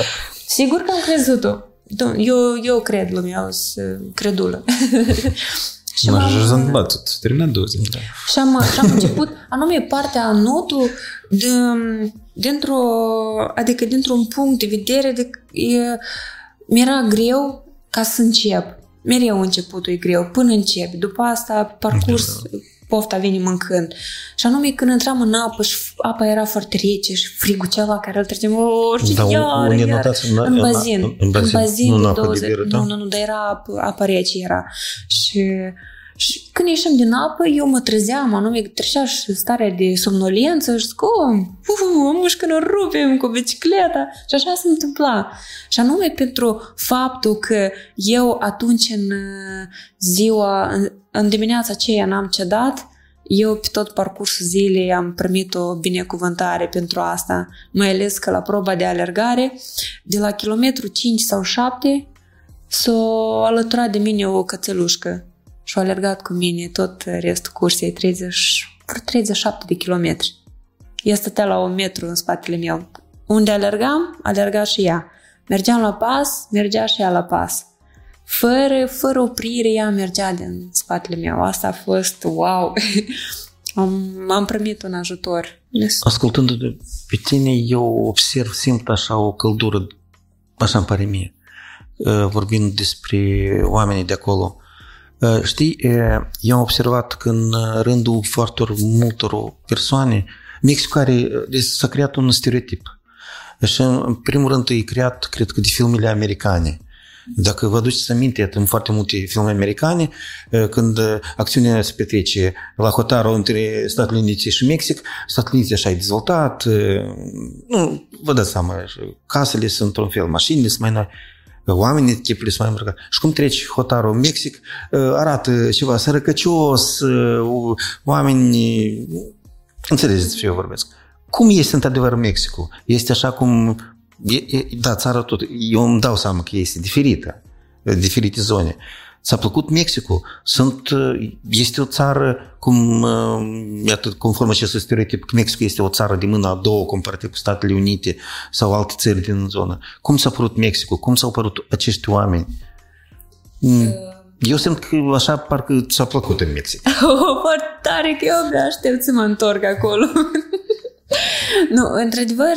Sigur că am crezut-o. Eu, eu cred lumea, eu sunt credulă. Și am, s-a întâmplat tot. Terminat 20. Da. Și am, și am început, anume partea notul, de, dintr-o, adică dintr-un punct de vedere de, e, mi-era greu ca să încep. Mereu începutul e greu, până încep. După asta, parcurs, pofta vine mâncând. Și anume când intram în apă și apa era foarte rece și frigul ceva care îl trecem, oh, și da, iar, unde iar, în, în, bazin. În, în bazin, în bazin nu, de 20. De nu, nu, nu, dar era apă, apă rece era. Și și când ieșim din apă, eu mă trezeam, anume, trecea și starea de somnolență și zic, oh, uh, mușcă ne rupem cu bicicleta. Și așa se întâmpla. Și anume pentru faptul că eu atunci în ziua, în, în dimineața aceea n-am cedat, eu pe tot parcursul zilei am primit o binecuvântare pentru asta, mai ales că la proba de alergare, de la kilometru 5 sau 7, s-a alăturat de mine o cățelușcă și a alergat cu mine tot restul cursei, 30, 37 de kilometri. Ea stătea la un metru în spatele meu. Unde alergam, alerga și ea. Mergeam la pas, mergea și ea la pas. Fără, fără oprire, ea mergea din spatele meu. Asta a fost wow! am, am primit un ajutor. Ascultându de pe tine, eu observ, simt așa o căldură, așa îmi pare mie, vorbind despre oamenii de acolo. Știi, eu am observat că în rândul foarte multor persoane, Mexicare s-a creat un stereotip. Și în primul rând e creat, cred că, de filmele americane. Dacă vă aduceți aminte, în foarte multe filme americane, când acțiunea se petrece la hotarul între Statele Unite și Mexic, Statele Unite așa e dezvoltat, nu, vă dați seama, casele sunt într-un fel, mașinile sunt mai noi oamenii chipurile sunt mai îmbrăcați. Și cum treci hotarul în Mexic, arată ceva sărăcăcios, oameni... Înțelegeți ce eu vorbesc. Cum este într-adevăr Mexicul? Este așa cum... E, e, da, țara tot. Eu îmi dau seama că este diferită, diferite zone. Ți-a plăcut Mexicul? Sunt, este o țară, cum, iată, conform acestui stereotip, că Mexicul este o țară de mâna a doua comparativ cu Statele Unite sau alte țări din zonă. Cum s-a părut Mexicul? Cum s-au părut acești oameni? Mm. Eu simt că așa parcă ți-a plăcut în Mexic. Foarte tare că eu abia aștept să mă întorc acolo. nu, într-adevăr,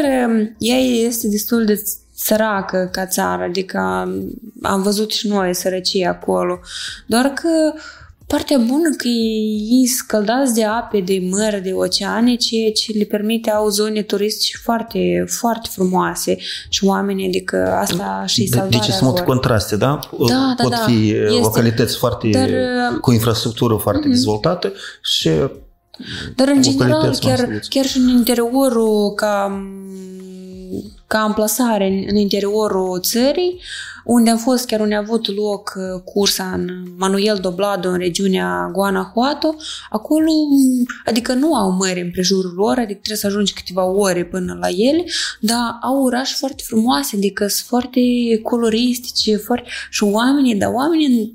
ea este destul de săracă ca țară, adică am văzut și noi sărăcie acolo. Doar că Partea bună că ei scăldați de ape, de mări, de oceane, ceea ce le permite au zone turistice foarte, foarte frumoase și oamenii, adică asta și de, salvarea Deci sunt multe lor. contraste, da? Da, da, Pot da. fi Este. localități foarte Dar, uh, cu infrastructură foarte dezvoltată și Dar în general, localități mai chiar, slăbuți. chiar și în interiorul, ca, ca amplasare în, în interiorul țării, unde am fost, chiar unde a avut loc uh, cursa în Manuel Doblado, în regiunea Guanajuato, acolo, adică nu au mări în prejurul lor, adică trebuie să ajungi câteva ore până la ele, dar au orașe foarte frumoase, adică sunt foarte coloristice, foarte... și oamenii, dar oamenii în,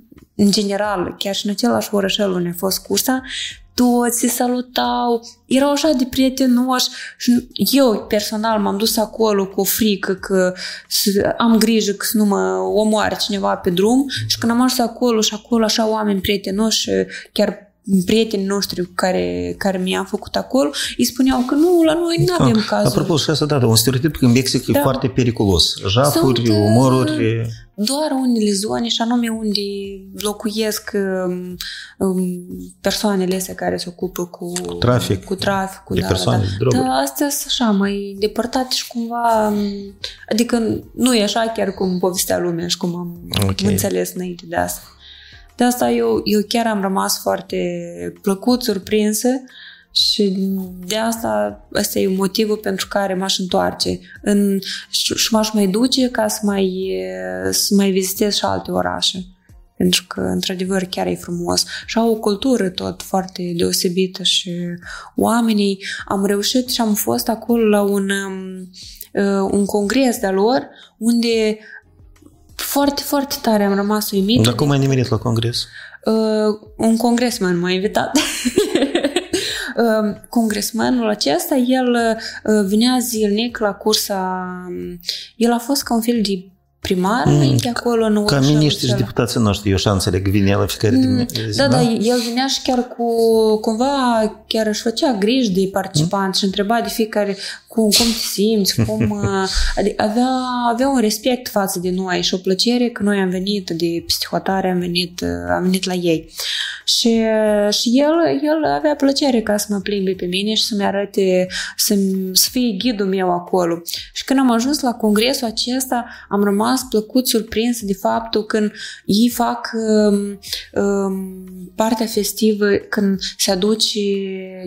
în general, chiar și în același orășel unde a fost cursa, toți se salutau, erau așa de prietenoși și eu personal m-am dus acolo cu o frică că să- am grijă că să nu mă omoare cineva pe drum și când am ajuns acolo și acolo așa oameni prietenoși, chiar prietenii noștri care, care mi-au făcut acolo, îi spuneau că nu, la noi nu avem cazul. Apropo, și asta, da, da, un stereotip că în Mexic e Da. foarte periculos. Jafuri, Sunt, uh, omoruri, doar unele zone, și anume unde locuiesc um, um, persoanele astea care se ocupă cu Trafic. cu traficul, De da, persoane, da. de droguri. Dar astea sunt așa, mai depărtate și cumva, um, adică nu e așa chiar cum povestea lumea și cum am Ok. înțeles înainte de asta. De asta eu, eu chiar am rămas foarte plăcut, surprinsă și de asta ăsta e motivul pentru care m-aș întoarce în, și, și m-aș mai duce ca să mai, să mai vizitez și alte orașe. Pentru că, într-adevăr, chiar e frumos. Și au o cultură tot foarte deosebită și oamenii... Am reușit și am fost acolo la un, um, uh, un congres de-a lor unde foarte, foarte tare am rămas uimit. Dar cum ai nimerit la congres? Uh, un congresman m-a invitat. Uh, Congresmanul acesta, el uh, venea zilnic la cursa, um, el a fost ca un fel de primar Mm, înainte acolo în Ca orașul miniștri și acela. deputații noștri, eu așa înțeleg, vine la fiecare Mm, zi, Da, da, el venea și chiar cu, cumva, chiar își făcea griji de participanți și întreba de fiecare cum, cum te simți, cum, uh, adică avea, avea un respect față de noi și o plăcere că noi am venit de peste hotare, am venit, uh, am venit la ei. Și, și el, el avea plăcere ca să mă plimbe pe mine și să-mi arate, să, să fie ghidul meu acolo. Și când am ajuns la congresul acesta, am rămas plăcut surprins de faptul când ei fac um, um, partea festivă, când se aduce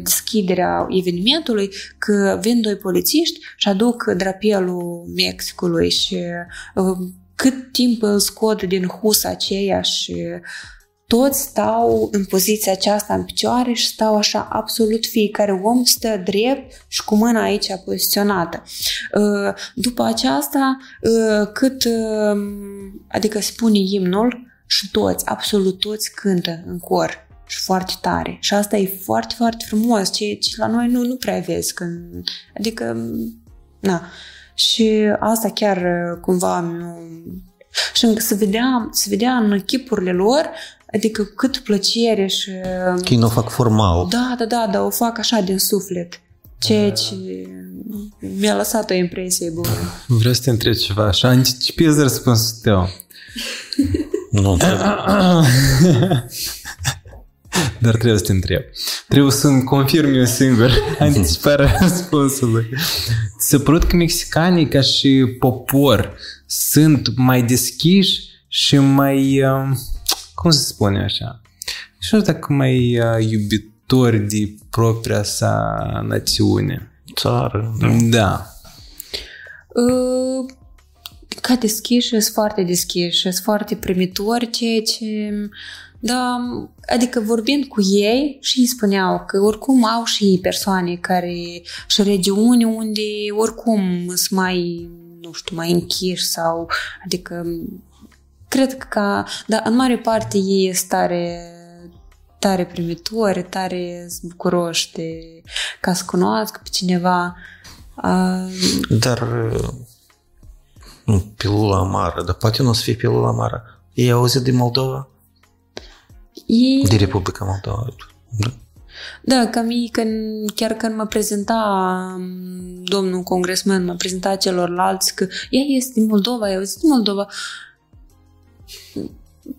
deschiderea evenimentului, că vin doi polițiști și aduc drapelul Mexicului și um, cât timp îl scot din husa aceea și toți stau în poziția aceasta în picioare și stau așa absolut fiecare om stă drept și cu mâna aici poziționată. Uh, După aceasta, uh, cât, uh, adică spune imnul și toți, absolut toți cântă în cor și foarte tare. Și asta e foarte, foarte frumos, ce, ce la noi nu, nu prea vezi. Când, adică, na. Și asta chiar uh, cumva mi și încă se vedea, se vedea în chipurile lor, adică cât plăcere și... Că ei nu o fac formal. Da, da, da, dar o fac așa din suflet. Ceea ce mi-a lăsat o impresie bună. Vreau să te întreb ceva și anticipez răspunsul tău. Nu înțeleg. Dar trebuie să te întreb. Trebuie să-mi confirm eu singur anticiparea răspunsului. Ți se părut că mexicanii ca și popor sunt mai deschiși și mai, um, cum se spune așa, nu știu dacă mai uh, iubitori de propria sa națiune. Țară, da. Da. Uh, Ca deschiși, sunt foarte deschiși, sunt foarte primitori, ceea ce... Da, adică vorbind cu ei și îi spuneau că oricum au și ei persoane care și regiuni unde oricum sunt mai, nu știu, mai închiși sau, adică cred că, ca, dar în mare parte ei sunt tare tare primitori, tare bucuroși de ca să cunoască pe cineva. Uh, Dar uh, nu, pilula amară, dar poate nu o să fie pilula amară. Ei auzit de Moldova? E, De Republica Moldova. Da. da, ca mie, când, chiar când mă prezenta m, domnul congresman, mă prezenta celorlalți că ea este din Moldova, ea este din Moldova.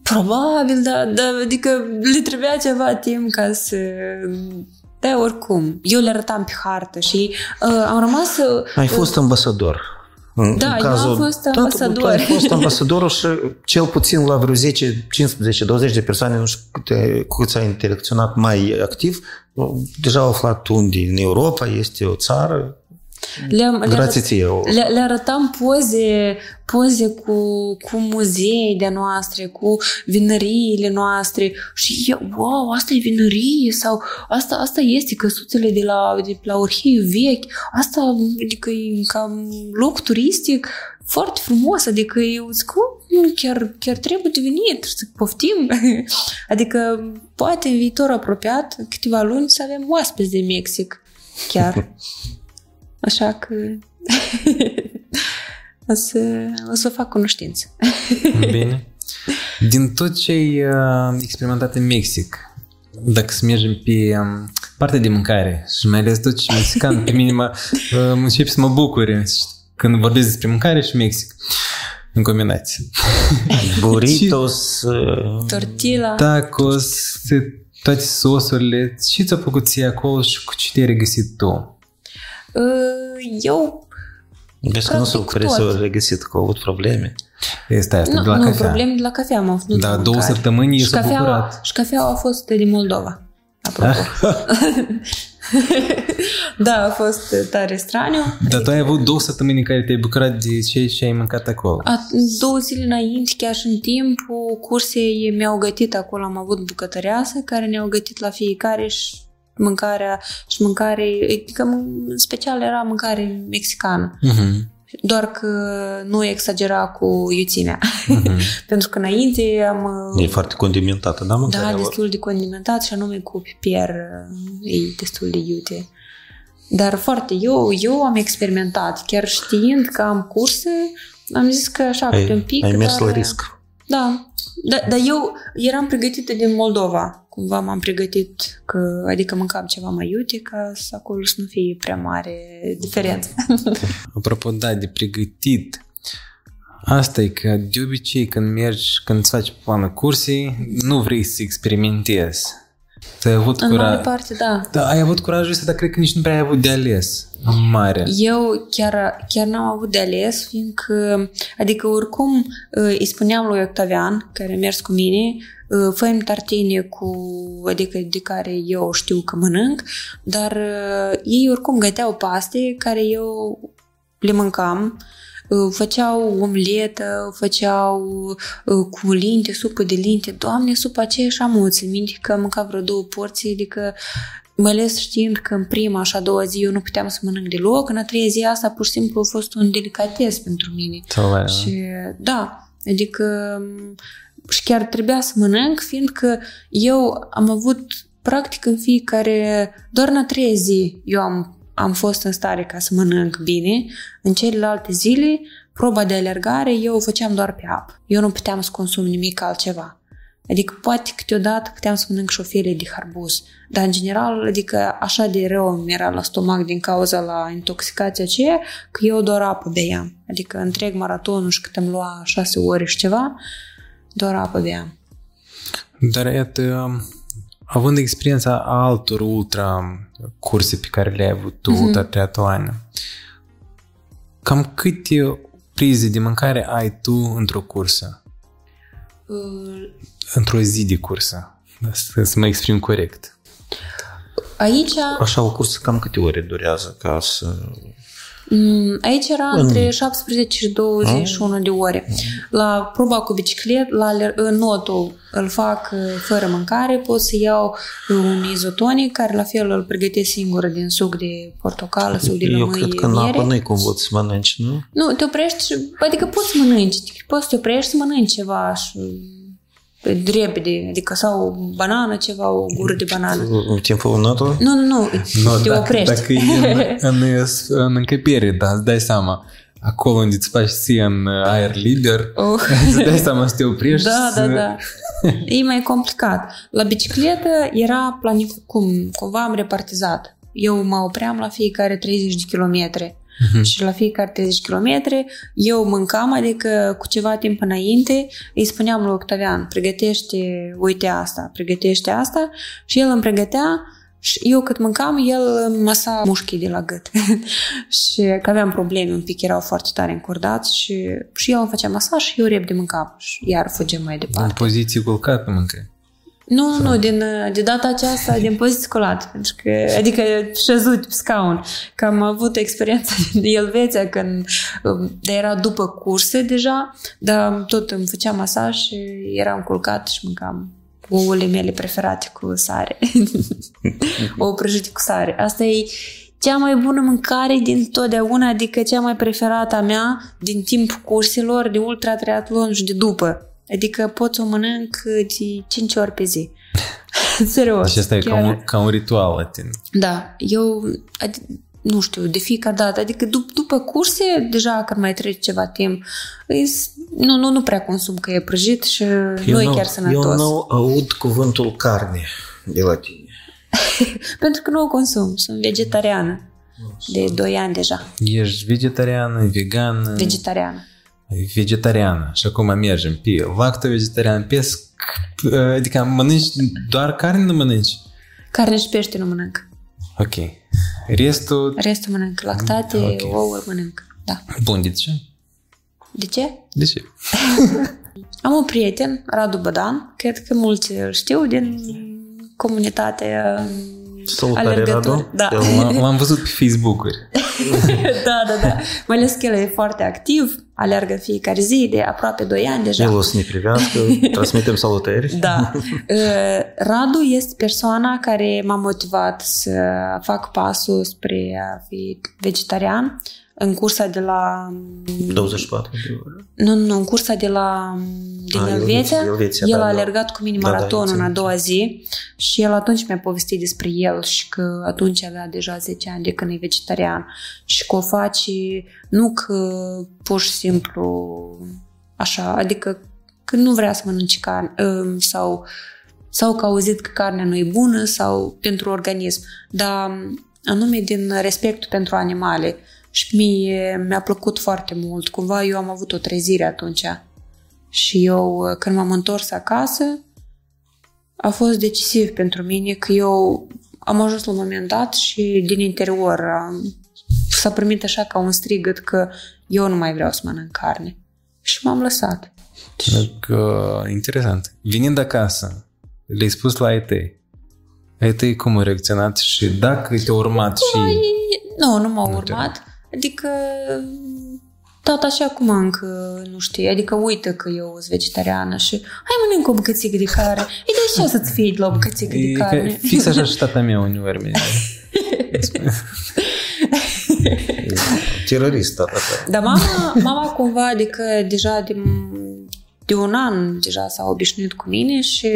Probabil, da, da, adică le trebuia ceva timp ca să... Da, oricum. Eu le arătam pe hartă și uh, am rămas... Uh, Ai fost ambasador. În, Da, eu am fost Da, tu- ambasador. Tu ai fost ambasadorul și cel puțin la vreo 10, 15, 20 de persoane, nu știu câte, cu câți ai interacționat mai activ, deja au aflat unde în Europa este o țară. Le-am, le Grație ție. o- Le, le arătam poze, poze cu, cu muzei de noastre, cu vinăriile noastre și eu, wow, asta e vinărie sau asta, asta este căsuțele de la, de la Orhiu vechi, asta adică e cam loc turistic foarte frumos, adică eu zic, "Oh, nu, chiar, chiar trebuie de venit, să poftim. adică poate în viitor apropiat, câteva luni, să avem oaspeți de Mexic, chiar. Așa că o să, o să fac cunoștință. Bine. Din tot ce ai uh, experimentat în Mexic, dacă să mergem pe um, partea de mâncare și mai ales tot ce e mexican, pe mine mă, uh, încep să mă bucure când vorbesc despre mâncare și Mexic în combinație. Burritos. uh, Tortilla. Tacos, toate sosurile, ce ți-a plăcut ție acolo și cu ce te-ai regăsit tu? Uh, Eu Vezi că nu s-au Practic s-au tot. regăsit, că au avut probleme. Este asta, nu, de la nu cafea. probleme de la cafea am avut. nu Da, de două mâncare. săptămâni și s-a cafeaua, bucurat. și cafeaua a fost din Moldova. Apropo. da, a fost tare straniu. Dar tu ai avut două săptămâni în care te-ai bucurat de ce, ce ai mâncat acolo. A, două zile înainte, chiar și în timpul cursei, mi-au gătit acolo, am avut bucătăreasă care ne-au gătit la fiecare și mâncarea și mâncare, adică în special era mâncare mexicană. Mhm. Doar că nu exagera cu iuțimea. Mhm. Pentru că înainte am... E foarte condimentată, da, mâncarea Da, lor? destul de condimentat și anume cu piper e destul de iute. Dar foarte, eu, eu am experimentat, chiar știind că am curse, am zis că așa, câte un Ai, pic. ai mers dar, la risc. Da, da, dar eu eram pregătită din Moldova. Cumva m-am pregătit, că, adică mâncam ceva mai iute ca să acolo să nu fie prea mare diferență. Apropo, da, de pregătit. Asta e că de obicei când mergi, când îți faci planul cursii, nu vrei să experimentezi. Tu ai avut În mare curaj. parte, da. Da, ai avut curajul ăsta, dar cred că nici nu prea ai avut de ales. În mare. Eu chiar, chiar n-am avut de ales, fiindcă, adică oricum uh, îi spuneam lui Octavian, care a mers cu mine, uh, fă tartine cu, adică de care eu știu că mănânc, dar uh, ei oricum găteau paste care eu le mâncam, uh, făceau omletă, făceau uh, cu linte, supă de linte. Doamne, supa aceea și am țin minte că mâncam vreo două porții, adică mai ales știind că în prima și a doua zi eu nu puteam să mănânc deloc, în a treia zi asta pur și simplu a fost un delicates pentru mine. Sau, uh, Și da, adică m, și chiar trebuia să mănânc, fiindcă eu am avut practic în fiecare, doar în a treia zi eu am, am fost în stare ca să mănânc bine, în celelalte zile proba de alergare eu o făceam doar pe apă. Eu nu puteam să consum nimic altceva. Adică poate câteodată puteam să mănânc și o felie de harbuz. Dar în general, adică așa de rău mi era la stomac din cauza la intoxicația aceea, că eu doar apă beam. Adică întreg maratonul și cât îmi lua șase ore și ceva, doar apă beam. Dar iată, având experiența altor ultra curse pe care le-ai avut tu, Mhm. ultra triatloane, cam câte prize de mâncare ai tu într-o cursă? Uh, Într-o zi de cursă? Să, să mă exprim corect. Aici, Așa o cursă cam câte ore durează ca să... mm, aici era între 17 și 21 de ore. La proba cu biciclet, la aler- notul îl fac uh, fără mâncare, pot să iau un izotonic care la fel îl pregătesc singur din suc de portocală, suc de Eu lămâie, cred că în apă miere. nu-i cum văd să mănânci, nu? Nu, te oprești, și- adică poți să mănânci, poți să te oprești să mănânci ceva și repede, adică sau o banană, ceva, o gură de banană. În timpul notul? Nu, nu, nu, No, te dacă, oprești. dacă e în, în, în încăpere, da, îți dai seama. acolo unde îți faci ție în aer liber, Oh. să dai seama să te oprești. Da, să... da, da. E mai complicat. La bicicletă era planific, cum, cumva am repartizat. Eu mă opream la fiecare 30 de kilometri. Mhm. Și la fiecare 30 km eu mâncam, adică cu ceva timp înainte îi spuneam lui Octavian, pregătește, uite asta, pregătește asta și el îmi pregătea și eu cât mâncam, el îmi masa mușchii de la gât. și că aveam probleme un pic, erau foarte tare încordați și, și el îmi făcea masaj și eu repede mâncam și iar fugem mai În departe. poziție culcată mâncai. Nu, nu, din, de data aceasta din poziție scolat, pentru că, adică șezut pe scaun, că am avut experiența din Elveția când um, dar era după curse deja, dar tot îmi făcea masaj și eram culcat și mâncam ouăle mele preferate cu sare. Ou prăjite cu sare. Asta e cea mai bună mâncare din totdeauna, adică cea mai preferată a mea din timpul curselor de ultra-triatlon și de după. Adică pot să o mănânc de 5 ori pe zi. Serios. Deci asta e ca chiar. un, ca un ritual la tine. Da, eu, adi- nu știu, de fiecare dată, adică dup- după curse, deja când mai trece ceva timp, îs- nu, nu, nu prea consum că e prăjit și nu e chiar sănătos. Eu nu aud cuvântul carne de la tine. Pentru că nu o consum, sunt vegetariană. De 2 ani deja, Ești vegetariană, vegană, vegetariană. Vegetariană. Și acum mergem pe lacto-vegetarian, pesc, adică mănânci doar carne, nu mănânci? Carne și pește nu mănânc. Ok. Restul, Restul mănânc. Lactate, Ok. ouă mănânc. Da. bun, de ce? De ce? De ce? Am un prieten, Radu Bădan, cred că mulți îl știu din comunitatea Salutare, alergători. Radu. Da. L-am, l-am văzut pe Facebook-uri. da, da, da. Mai ales că el e foarte activ, alergă fiecare zi de aproape 2 ani deja. El o să ne privească, transmitem salutări. Da. Uh, Radu este persoana care m-a motivat să fac pasul spre a fi vegetarian în cursa de la... 24 de ore. Nu, nu, în cursa de la din Ah, Elveția, Elveția, Elveția, el da, a da. alergat cu mini Da, da, maratonul în a înțeleg. doua zi și el atunci mi-a povestit despre el și că atunci avea deja 10 ani de când e vegetarian și că o face nu că pur și simplu așa, adică că nu vrea să mănânce carne um, sau sau că a auzit că carnea nu e bună sau pentru organism, dar anume din respectul pentru animale. Și mie mi-a plăcut foarte mult. Cumva eu am avut o trezire atunci. Și eu, când m-am întors acasă, a fost decisiv pentru mine că eu am ajuns la un moment dat și din interior am, s-a primit așa ca un strigăt că eu nu mai vreau să mănânc carne. Și m-am lăsat. Că, interesant. Venind acasă, le-ai spus la ai tăi. Ai tăi cum au reacționat și dacă te-au urmat și... Nu, nu m-au Nu te- urmat. Adică tot așa cum încă nu știu, adică uită că eu sunt vegetariană și hai mănânc o bucățică de carne. E de ce să-ți fie de la o bucățică de E că carne? fix așa și tata mea uneori mi Terorist, tata ta. Dar mama, mama cumva, adică deja de, de un an deja s-a obișnuit cu mine și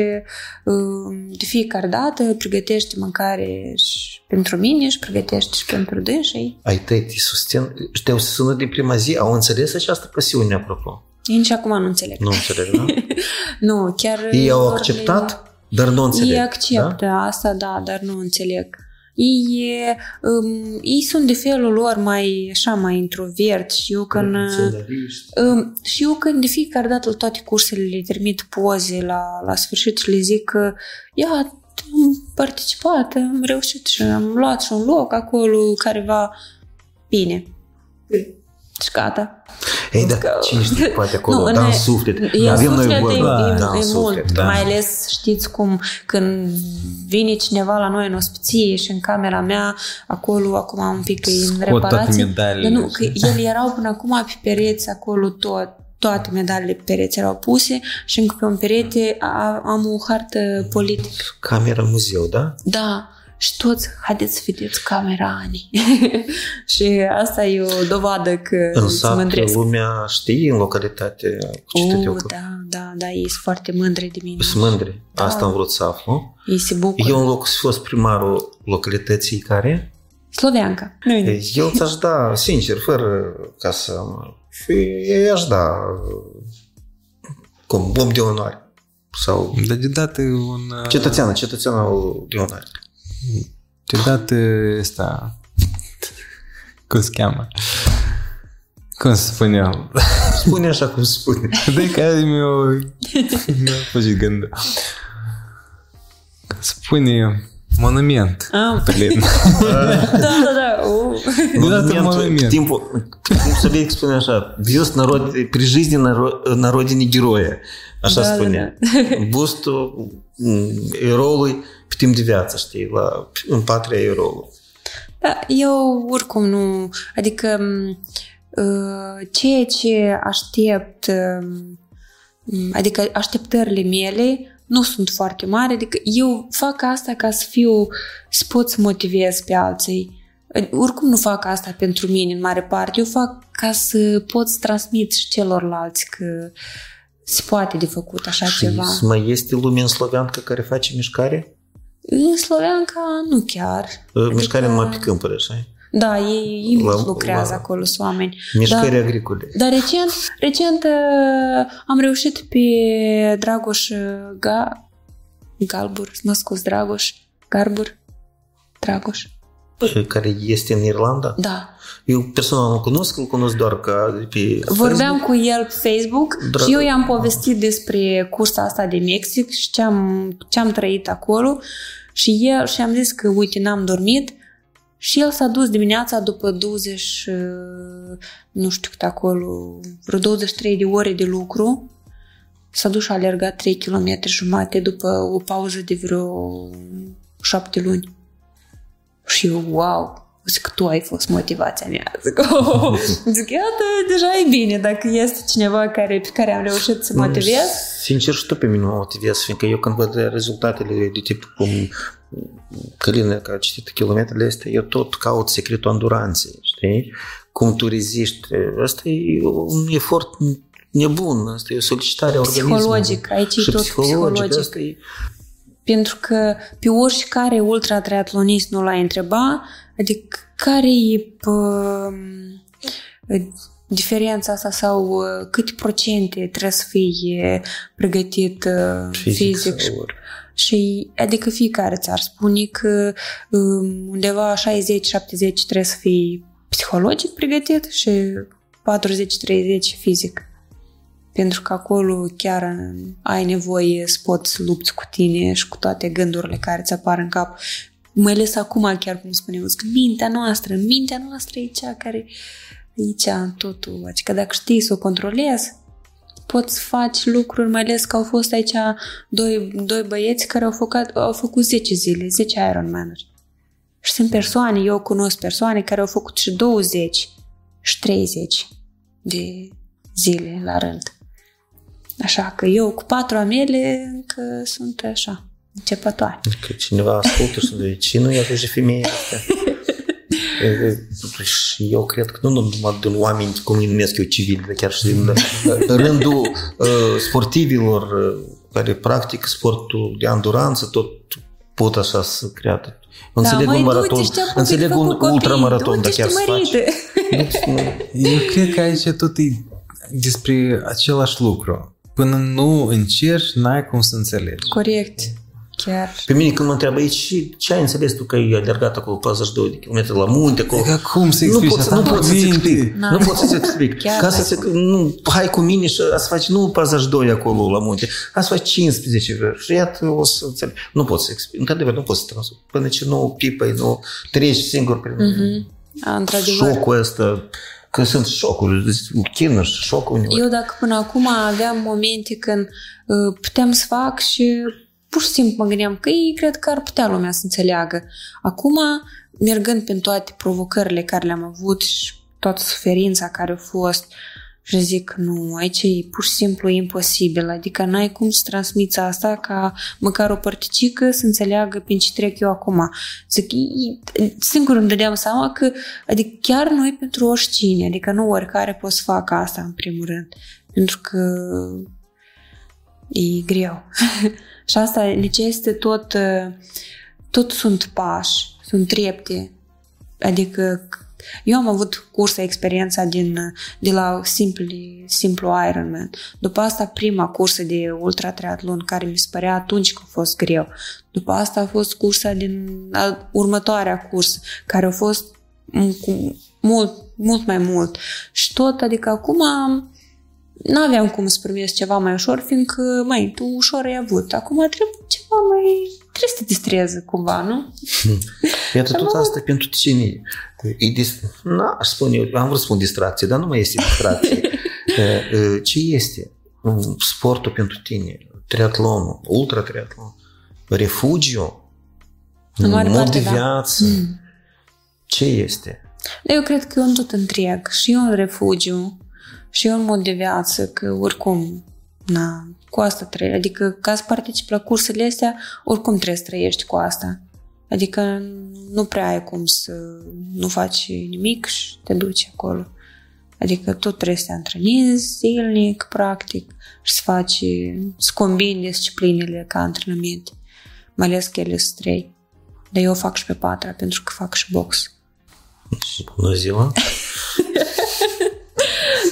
uh, de fiecare dată pregătește mâncare și pentru mine și pregătește și pentru dânsii. Ai tăi te susțin, te-au sunat de prima zi, au înțeles această pasiune, apropo. Eu nici acum nu înțeleg. Nu înțeleg, da? Nu, chiar... Ei au doar acceptat, dar nu înțeleg. Ei acceptă Da? asta, da, dar nu înțeleg. Ei, um, ei sunt de felul lor mai, așa, mai introverți și eu când... Um, și eu când de fiecare dată la toate cursele le trimit poze la, la sfârșit și le zic că ia, am participat, am reușit și am luat și un loc acolo careva bine. Și gata. Ei, da, Că- cine știe, poate acolo, Nu, da, în ne- suflet. E Avem noi suflet, vorba, e, da, e, în e suflet, mult. da. Mai ales știți cum când vine cineva la noi în ospiție și în camera mea, acolo, acum un pic e în Scot toate reparație. medalele Dar nu, și- că ele erau până acum pe pereți acolo tot toate medalele pe pereți erau puse și încă pe un perete a, am o hartă politică. Camera muzeu, da? Da, și toți, haideți să vedeți camera Ani. și asta e o dovadă că În mă sat, mândresc. lumea știe în localitate cu ce te Oh, ocupi. da, da, da, ei sunt foarte mândri de mine. Sunt mândri. Asta Da. am vrut să aflu. Ei se bucură. Eu în loc să fost primarul localității care? Sloveanca. Nu e Eu ți-aș da, sincer, fără ca să... Și i-aș da cum om de onoare. Sau Dar deodată un... uh, cetățeană, cetățeanul de onoare. Deodată ăsta... Cum se cheamă? Cum se spunea? Spune așa cum spune. De care mi-a mi-a fugit gândul. Spune monument. Ah. Blin. Da, da, da. Uh. Deodată monument. Timpul, timpul soviet spune așa, Бюст народ, при жизни наро- на родине героя. Așa Da, da, spunea. Bustul mm, eroului pe timp de viață, știi, la, în patria eroului. Da, eu oricum nu... Adică m, uh, ceea ce aștept, um, adică așteptările mele nu sunt foarte mari, adică eu fac asta ca să fiu, să pot să motivez pe alții. Oricum nu fac asta pentru mine în mare parte, eu fac ca să pot să transmit și celorlalți că se poate de făcut așa Și ceva. mai este lume în Sloveanca care face mișcare? În Sloveanca nu chiar. Mișcare numai pe câmpuri, așa? Da, ei, ei La- mult lucrează la- acolo, sunt oameni. Mișcări Dar- agricole. Dar recent, recent uh, am reușit pe Dragoș uh, Ga, Galbur, mă scuz, Dragoș, Garbur, Dragoș. Care este în Irlanda? Da. Eu personal nu cunosc, îl cunosc doar ca de pe Vorbeam cu el pe Facebook Drag- și eu i-am povestit despre cursa asta de Mexic și ce am, ce am trăit acolo și el și am zis că, uite, n-am dormit și el s-a dus dimineața după 20, uh, nu știu cât acolo, vreo 23 de ore de lucru, s-a dus și a alergat 3 km jumate după o pauză de vreo 7 luni. Și eu, wow, zic, tu ai fost motivația mea. Zic, oh, zic iată, deja e bine dacă este cineva care, pe care am reușit să motivez. Sincer, și tu pe mine mă motivezi, fiindcă eu când văd rezultatele de tip cum Căline, că a citit kilometrele astea, eu tot caut secretul anduranței, știi? Cum tu reziști. Asta e un efort nebun, asta e o solicitare a organismului. Psihologic, aici e și tot psihologic. psihologic. Asta e, Pentru că pe oricare ultratriatlonist nu l-ai întreba, adică care e pă, diferența asta sau uh, câte procente trebuie să fie pregătit uh, fizic, fizic sau ori. Și adică fiecare ți-ar spune că um, undeva 60-70 trebuie să fii psihologic pregătit și 40-30 fizic. Pentru că acolo chiar ai nevoie să poți lupți cu tine și cu toate gândurile care ți apar în cap. Mai ales acum, chiar cum spuneam, că mintea noastră, mintea noastră e cea care e cea în totul. Adică dacă știi să o controlezi, poți faci lucruri, mai ales că au fost aici doi, doi băieți care au făcut, au făcut 10 zile, 10 Ironman-uri. Și sunt persoane, eu cunosc persoane care au făcut și 20 și 30 de zile la rând. Așa că eu cu patru amele încă sunt așa, începătoare. Că cineva ascultă și zice, cine e atunci femeia asta? Și eu cred că nu numai din oameni, cum îi numesc eu civili, dar chiar și din rândul uh, sportivilor uh, care practică sportul de anduranță, tot pot așa să creadă. Înțeleg Da, măi, un maraton, du-te, știa cum înțeleg fi un făcut ultramaraton, copii, dar du-te, chiar să știi, faci. mărite. Deci, nu, Eu cred că aici tot e despre același lucru. Până nu încerci, n-ai cum să înțelegi. Corect, chiar. Pe mine când mă întreabă aici, și ce ai înțeles tu că ai alergat acolo 42 de km la munte, acolo? Adică cum să nu explici pot, asta nu în pot să-ți cuvinte? explic. N-ai Nu pot cum. să-ți explic. Chiar Ca n-ai să se, nu, hai cu mine și să faci nu 42 acolo la munte, hai să faci 15 și iată o să înțeleg. Nu pot să explic. Într-adevăr, nu pot să transmit. Până ce nu pipăi, nu treci singur prin Mhm. A, într-adevăr. șocul ăsta. Că sunt șocuri, chină și șocul uneori. Eu dacă până acum aveam momente când uh, puteam să fac și pur și simplu mă gândeam că ei cred că ar putea lumea să înțeleagă. Acum, mergând prin toate provocările care le-am avut și toată suferința care a fost, și zic, nu, aici e pur și simplu imposibil. Adică n-ai cum să transmiți asta ca măcar o părticică să înțeleagă prin ce trec eu acum. Zic, e- e- singur îmi dădeam seama că adică chiar nu e pentru oricine, adică nu oricare poate să facă asta în primul rând. Pentru că e greu. și asta necesită tot, uh, tot sunt pași, sunt trepte. Adică eu am avut cursa, experiența din, de la simpli, simplu Ironman. După asta prima cursă de ultra triatlon care mi se părea atunci că a fost greu. După asta a fost cursa din a, următoarea cursă care a fost cu mult, mult mai mult. Și tot, adică acum nu aveam cum să primesc ceva mai ușor, fiindcă, mai, tu ușor ai avut. Acum trebuie ceva mai... trebuie să te distreze cumva, nu? Iată, tot asta pentru cine e dis... Na, aș spune, eu am vrut să spun distracție, dar nu mai este distracție. Ce este sportul pentru tine? Triatlonul, ultra triatlon, refugiu, mod de da. viață. Da. Mm. Ce este? Eu cred că e un tot întreg. Și eu un refugiu, și eu un mod de viață, că oricum, na, cu asta trebuie. Adică ca să participi la cursele astea, oricum trebuie să trăiești cu asta. Adică nu prea ai cum să nu faci nimic și te duci acolo. Adică tot trebuie să te antrenezi zilnic, practic, și să faci, să combini disciplinele ca antrenament. Mai ales că ele sunt trei. Dar eu fac și pe patra, pentru că fac și box. Bună ziua!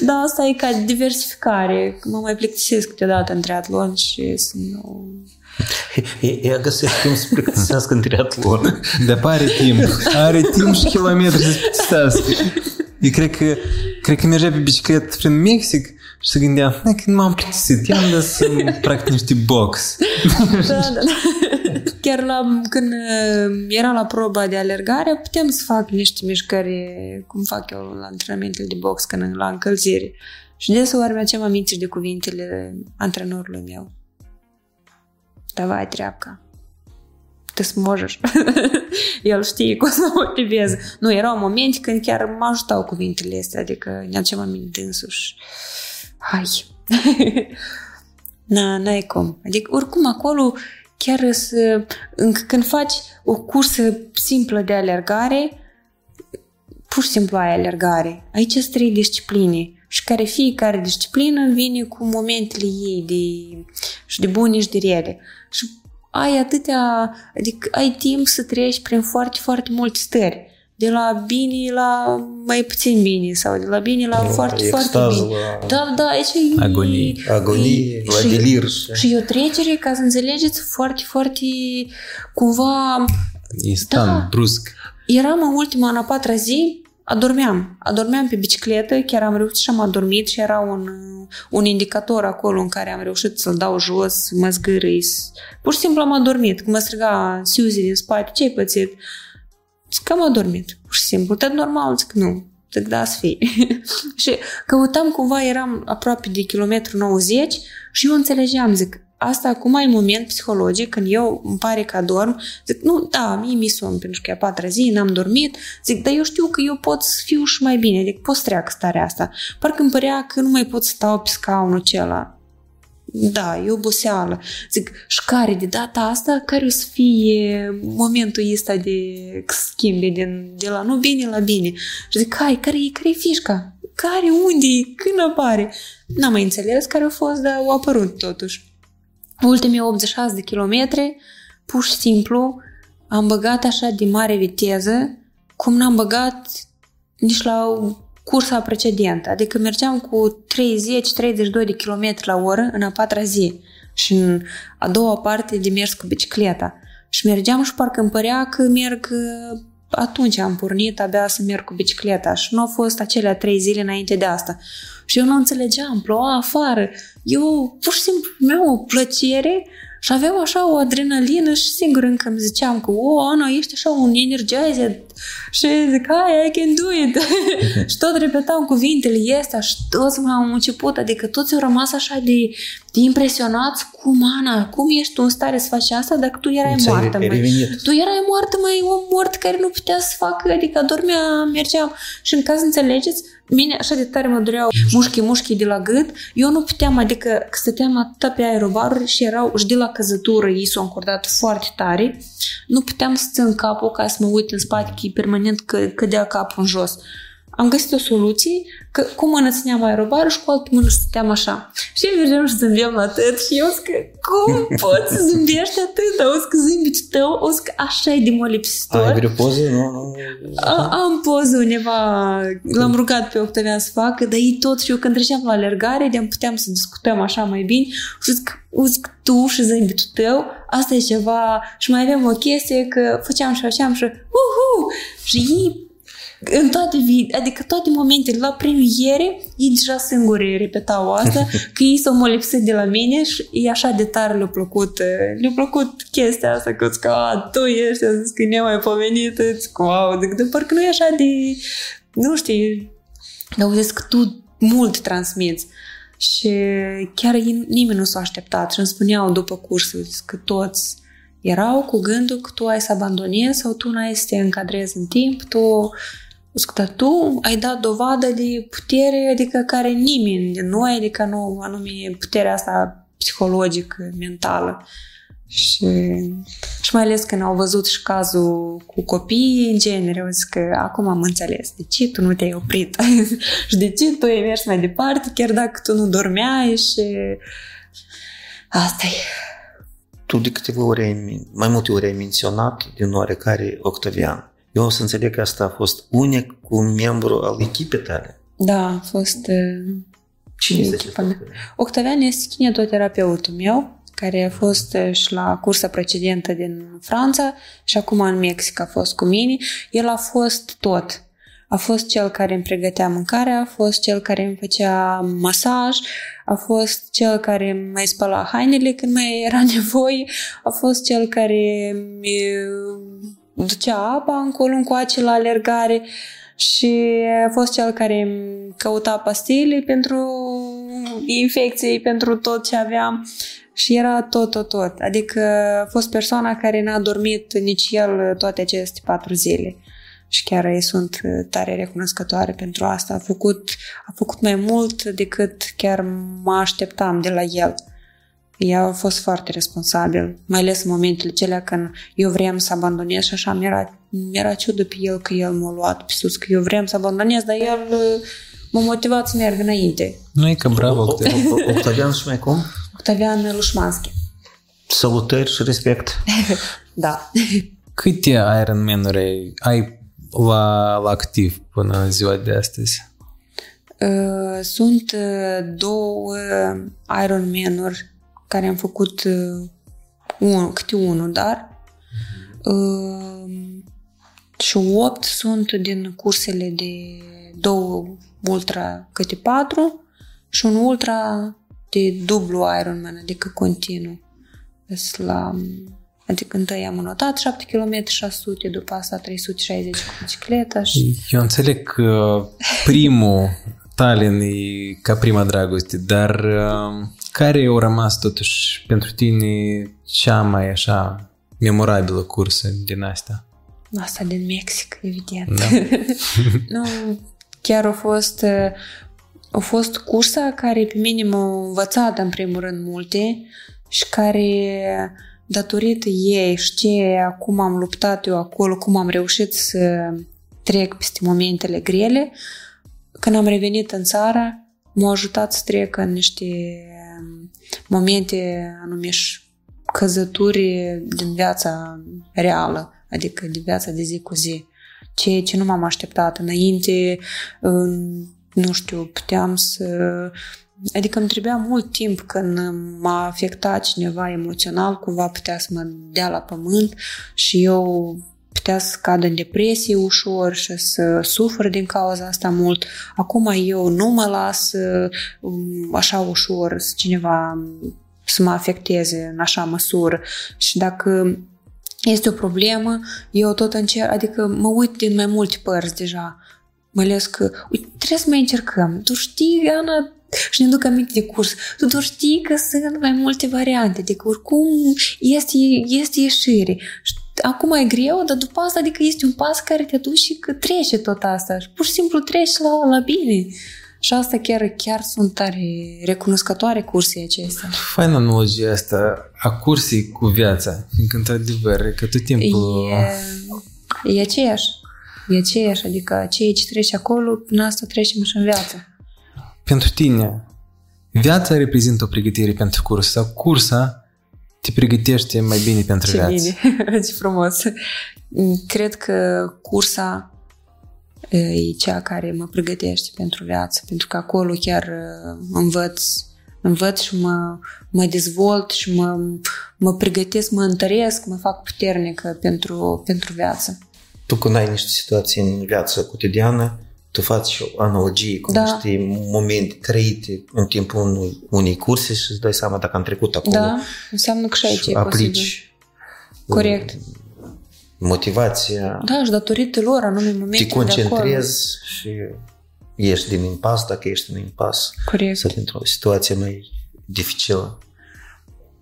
da, asta e ca diversificare. Mă mai plictisesc câteodată în triatlon și să nu... Ea găsesc timp să plictisească în triatlon. De are timp. Are timp și kilometri să plictisească. Eu cred că, cred că mergea pe bicicletă prin Mexic și se gândea, că nu m-am plictisit, i-am dat să practic niște box. Da, da, da Chiar la, când uh, era la proba de alergare, putem să fac niște mișcări, cum fac eu la antrenamentele de box, când la încălzire. Și deseori mi-aceam amintiri de cuvintele antrenorului meu. Давай, тряпка. Ты сможешь. El știe cum să motiveze. Nu, erau momente când chiar mă ajutau cuvintele astea, adică ne aducem aminte însuși. Hai! Na, n-ai cum. Adică, oricum, acolo chiar să, când faci o cursă simplă de alergare, pur și simplu ai alergare. Aici sunt trei discipline și care fiecare disciplină vine cu momentele ei de, și de bune și de rele. Și ai atâtea, adică ai timp să treci prin foarte, foarte multe stări de la bine la mai puțin bine sau de la bine la foarte, foarte bine. La... Da, da, aici e... Agonie. Agonie, la și, delir. Și... și e o trecere, ca să înțelegeți, foarte, foarte cumva... Instant, da. brusc. Eram în ultima, în a patra zi, adormeam. Adormeam pe bicicletă, chiar am reușit și am adormit și era un, un indicator acolo în care am reușit să-l dau jos, mă zgârâi. Pur și simplu am adormit. Când mă striga Suzy din spate, ce-ai pățit? Zic că am adormit, pur și simplu. Tot normal, zic nu. Zic da, să fie. și căutam cumva, eram aproape de kilometru 90 și eu înțelegeam, zic, asta acum e moment psihologic când eu îmi pare că adorm, zic, nu, da, mie mi somn pentru că e a patra zi, n-am dormit, zic, dar eu știu că eu pot să fiu și mai bine, adică pot să treacă starea asta. Parcă îmi părea că nu mai pot stau pe scaunul acela da, e oboseală. Zic, și care de data asta, care o să fie momentul ăsta de schimbe din, de la nu bine la bine. Și zic, hai, care e, care e fișca? Care, unde când apare? N-am mai înțeles care a fost, dar au apărut totuși. Ultimii 86 de kilometri, pur și simplu, am băgat așa de mare viteză, cum n-am băgat nici la cursa precedentă, adică mergeam cu 30-32 de km la oră în a patra zi și în a doua parte de mers cu bicicleta. Și mergeam și parcă îmi părea că merg atunci am pornit abia să merg cu bicicleta și nu au fost acelea trei zile înainte de asta. Și eu nu înțelegeam, ploua afară. Eu pur și simplu mi-am o plăcere și aveam așa o adrenalină și singur încă îmi ziceam că, o, Ana, ești așa un energizer. Și zic, hai, I can do it. și tot repetam cuvintele astea și toți m-au început, adică toți au rămas așa de, de impresionați cum, Ana, cum ești tu în stare să faci asta dacă tu erai Ți-ai moartă. Mai. Tu erai moartă, mai om mort care nu putea să facă, adică dormea, mergeam. Și în caz înțelegeți, Mine așa de tare mă dureau mușchi mușchi de la gât. Eu nu puteam, adică că stăteam atâta pe aerobaruri și erau și de la căzătură, ei s-au încordat foarte tare. Nu puteam să țin capul ca să mă uit în spate, că permanent că cădea capul în jos. Am găsit o soluție că cu mână țineam aerobarul și cu altă mână stăteam așa. Și el vedeam și zâmbeam la tăt și eu zic, cum poți să zâmbești atât? Auzi că zâmbitul tău, auzi că așa e de molipsitor. Ai vreo poză? Nu, nu. A- Am poză undeva, l-am rugat pe Octavian să facă, dar ei tot și eu când treceam la alergare, de puteam să discutăm așa mai bine și zic, zic tu și zâmbitul tău, asta e ceva și mai aveam o chestie că făceam și făceam și uhu, și ei în toate vi- adică toate momentele, la premiere, ei deja singuri repetau asta, că ei s-au molipsit de la mine și e așa de tare le-a plăcut, eh, le-a plăcut chestia asta, că zic, a, tu ești, a zis că e nemaipomenit, zic, wow, zic, dar parcă nu e așa de, nu știu, dar au zis că tu mult transmiți. Și chiar ei, nimeni nu s-a așteptat și îmi spuneau după curs zis, că toți erau cu gândul că tu ai să abandonezi sau tu nu ai să te încadrezi în timp, tu Zic, dar tu ai dat dovadă de putere, adică care nimeni din noi, adică nu anume puterea asta psihologică, mentală. Și, și mai ales când au văzut și cazul cu copiii, în genere, au zis că acum am înțeles de ce tu nu te-ai oprit și de ce tu ai mers mai departe, chiar dacă tu nu dormeai și asta e. Tu de câteva ori, ai, mai multe ori ai menționat din oarecare Octavian. Eu o să înțeleg că asta a fost unic cu un membru al echipei tale. Da, a fost... uh, Cine este Echipa acesta? mea. Octavian este kinetoterapeutul meu, care a fost uh, și la cursa precedentă din Franța și acum în Mexic a fost cu mine. El a fost tot. A fost cel care îmi pregătea mâncarea, a fost cel care îmi făcea masaj, a fost cel care îmi mai spăla hainele când mai era nevoie, a fost cel care îmi uh, ducea apa încolo încoace la alergare și a fost cel care îmi căuta pastile pentru infecții, pentru tot ce aveam și era tot, tot, tot. Adică a fost persoana care n-a dormit nici el toate aceste patru zile. Și chiar îi sunt tare recunoscătoare pentru asta. A făcut, a făcut mai mult decât chiar mă așteptam de la el. Ea a fost foarte responsabil, mai ales în momentele celea când eu vreau să abandonez și așa mi-era, mi-era ciudă pe el că el m-a luat pe sus, că eu vreau să abandonez, dar el uh, m-a motivat să merg înainte. Nu e că bravo, O- Octavian. o- Octavian și mai cum? Octavian Lușmanski. Salutări și respect. Da. Câte Ironman-uri ai, ai la, la activ până în ziua de astăzi? Uh, Sunt uh, două Ironman-uri care am făcut uh, un, câte unul, dar uh, și opt sunt din cursele de două ultra câte patru și un ultra de dublu Ironman, adică continuu. Deci la, adică întâi am notat 7 km 600, după asta 360 cu bicicleta și Eu înțeleg că primul Tallinn e ca prima dragoste, dar uh, care au rămas totuși pentru tine cea mai așa memorabilă cursă din asta? Asta din Mexic, evident. Da. nu, chiar a fost, uh, a fost cursa care pe mine m-a învățat în primul rând multe și care datorită ei și ce acum am luptat eu acolo, cum am reușit să trec peste momentele grele, când am revenit în țară, m-a ajutat să trec în niște um, momente anume și căzături din viața reală, adică din viața de zi cu zi. Ceea ce nu m-am așteptat înainte, în- nu știu, puteam să... Adică îmi trebuia mult timp când m-a afectat cineva emoțional, cumva putea să mă dea la pământ și eu putea să cad în depresie ușor și să sufăr din cauza asta mult. Acum eu nu mă las um, așa ușor să cineva să mă afecteze în așa măsură și dacă este o problemă, eu tot încerc, adică mă uit din mai multe părți deja. Mai ales că, uite, trebuie să mai încercăm. Tu știi, Ana, și ne duc aminte de curs, tu doar știi că sunt mai multe variante, adică oricum este, este ieșire. Și acum e greu, dar după asta adică este un pas care te duce și că trece tot asta și pur și simplu treci la, la bine. Și asta chiar, chiar sunt tare recunoscătoare cursii acestea. Faină analogia asta a cursii cu viața, fiindcă într-adevăr, că tot timpul... E, e aceeași. E aceeași, adică ceea ce trece acolo, prin asta trecem și în viață. Pentru tine, viața reprezintă o pregătire pentru curs sau cursa te pregătește mai bine pentru Ce viață? bine, ce frumos. Cred că cursa e cea care mă pregătește pentru viață, pentru că acolo chiar uh, învăț, învăț și mă, mă dezvolt și mă, mă pregătesc, mă întăresc, mă fac puternică pentru, pentru viață. Tu când ai niște situații în viața cotidiană, tu faci o analogie cu Da. niște momente trăite în timpul unui, unei curse și îți dai seama dacă am trecut acolo Da, înseamnă că și aici și e posibil. aplici Corect. motivația, Da, și datorită lor, anume te momentele de acolo. concentrezi și ieși din impas, dacă ești în impas, Corect. sau dintr-o situație mai dificilă.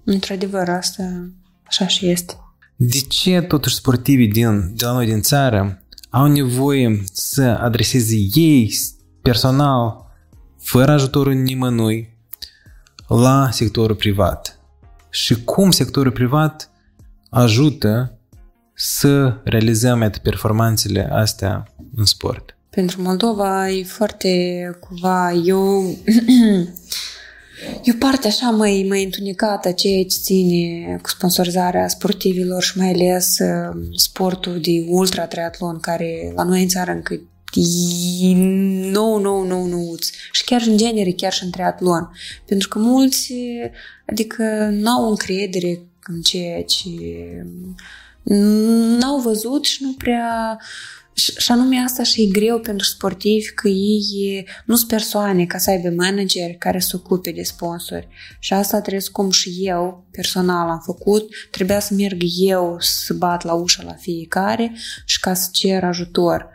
Într-adevăr, asta așa și este. De ce totuși sportivii din, de la noi din țară au nevoie să adreseze ei personal, fără ajutorul nimănui, la sectorul privat? Și cum sectorul privat ajută să realizăm iată, performanțele astea în sport? Pentru Moldova e foarte, cumva, eu... E o parte așa mai, mai întunecată, ceea ce ține cu sponsorizarea sportivilor și mai ales uh, sportul de ultra-triatlon, care la noi în țară încă e nou, nou, nou, nouț. Și chiar și în genere, chiar și în triatlon. Pentru că mulți, adică, n-au încredere în ceea ce n-au văzut și nu prea și și anume asta și e greu pentru sportivi că ei nu sunt persoane ca să aibă manageri care se ocupe de sponsori. Și asta trebuie să cum și eu personal am făcut, trebuia să merg eu să bat la ușa la fiecare și ca să cer ajutor.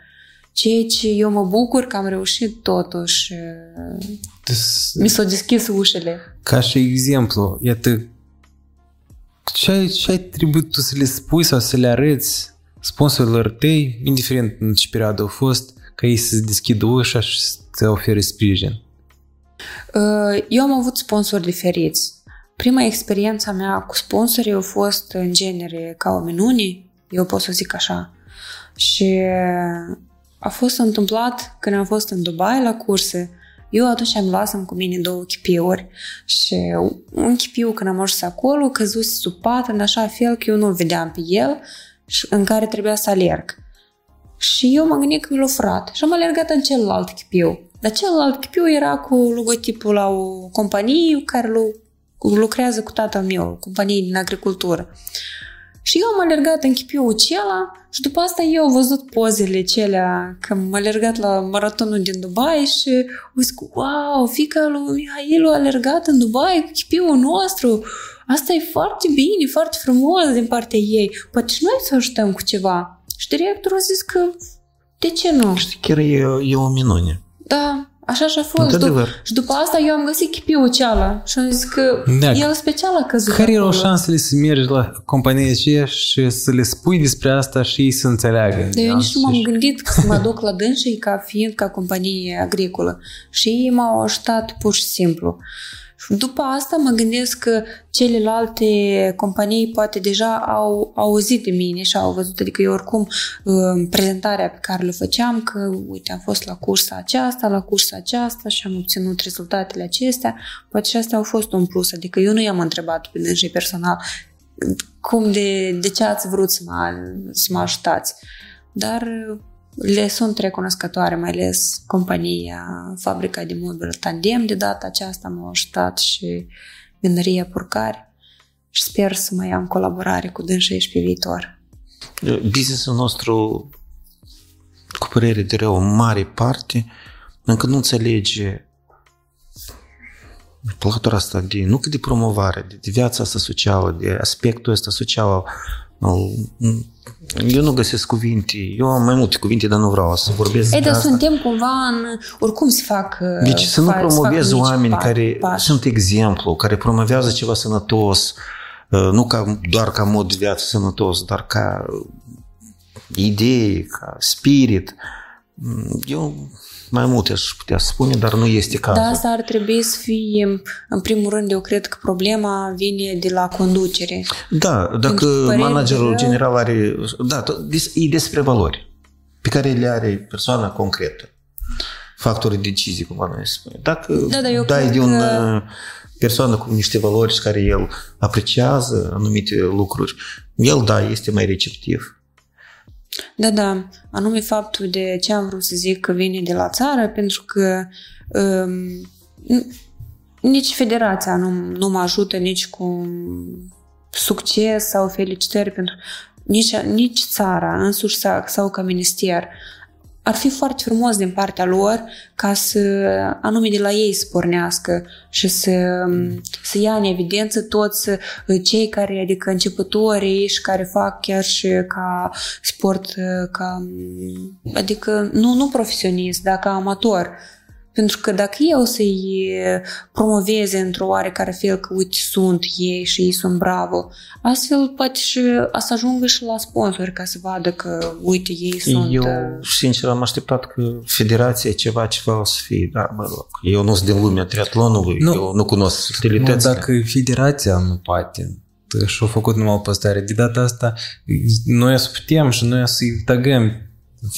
Ceea ce eu mă bucur că am reușit totuși. Mi s-au deschis ușele. Ca și exemplu, iată, ce ai, ce ai trebuit tu să le spui sau să le arăți sponsorilor tăi, indiferent în ce perioadă au fost, ca ei să deschidă ușa și să ofere sprijin? Uh, Eu am avut sponsori diferiți. Prima experiență mea cu sponsorii a fost în genere ca o minune, eu pot să zic așa. Și a fost întâmplat când am fost în Dubai la curse, eu atunci am luat cu mine două chipiuri și un chipiu când am ajuns acolo căzuse sub pat în așa fel că eu nu-l vedeam pe el și în care trebuia să alerg. Și eu mă gândit că mi l-a furat și am alergat în celălalt chipiu. Dar celălalt chipiu era cu logotipul la o companie care lu- lucrează cu tatăl meu, o companie din agricultură. Și eu am alergat în chipiul acela și după asta eu am văzut pozele celea că am alergat la maratonul din Dubai și am zis, wow, fica lui Mihail a alergat în Dubai cu chipiul nostru. Asta e foarte bine, foarte frumos din partea ei. Poate și noi să o ajutăm cu ceva. Și directorul a zis că de ce nu? Știi, chiar e, e o minune. Da, așa și a fost. Într-adevăr. Dup- și după asta eu am găsit chipiul ceala și am zis că Da. el special a căzut Care erau acolo. șansele să mergi la compania aceea și să le spui despre asta și ei să înțeleagă? Dar eu Da? nici nu m-am Și- gândit că să mă duc la dânsii ca fiind ca companie agricolă. Și ei m-au ajutat pur și simplu. Și după asta mă gândesc că celelalte companii poate deja au auzit de mine și au văzut, adică eu oricum în prezentarea pe care le făceam, că uite, am fost la cursa aceasta, la cursa aceasta și am obținut rezultatele acestea, poate și astea au fost un plus, adică eu nu i-am întrebat pe dânsii personal cum de, de ce ați vrut să mă, să mă ajutați. Dar le sunt recunoscătoare, mai ales compania, fabrica de mobil Tandem de data aceasta m-a ajutat și vinăria Purcari și sper să mai am colaborare cu dânsii și pe viitor. Businessul nostru, cu părere de rău, în mare parte, încă nu înțelege latura asta de, nu că de promovare, de, de viața asta socială, de aspectul ăsta social al, al- eu nu găsesc cuvinte, eu am mai multe cuvinte, dar nu vreau să vorbesc Ei, de dar asta. suntem cumva în... Oricum se fac... Deci să nu fac- se fac promovezi mici oameni pa- care pași. sunt exemplu, care promovează ceva sănătos, uh, nu ca, doar ca mod de viață sănătos, dar ca idee, ca spirit. Mm, Eu mai multe aș putea spune, dar nu este cazul. Da, asta ar trebui să fie, în primul rând, eu cred că problema vine de la conducere. Da, dacă Pentru părere managerul de rău- general are... Da, tot- des- e despre valori pe care le are persoana concretă. Factorii de decizie, cum noi spune. Dacă Da, da, eu dai cred de un că- uh, persoană cu niște valori și care el apreciază anumite lucruri, el, da, este mai receptiv. Da, da. Anume faptul de ce am vrut să zic că vine de la țară, pentru că um, n- nici federația nu, nu mă ajută nici cu succes sau felicitări pentru nici, nici țara însuși sau, sau ca minister. Ar fi foarte frumos din partea lor ca să anume de la ei să pornească și să, să ia în evidență toți uh, cei care, adică începătorii și care fac chiar și ca sport, uh, ca, adică nu, nu profesionist, dar ca amator. Pentru că dacă eu să-i promoveze într-o oarecare fel că uite sunt ei și ei sunt bravo, astfel poate și să ajungă și la sponsori ca să vadă că uite ei sunt... Eu, uh, sincer, am așteptat că federația ceva, ceva o să fie, dar mă rog, eu nu sunt din lumea triatlonului, Nu. eu nu cunosc Nu, subtilitățile. dacă federația nu poate și-a făcut numai o postare, de data asta noi o să putem și noi o să-i tagăm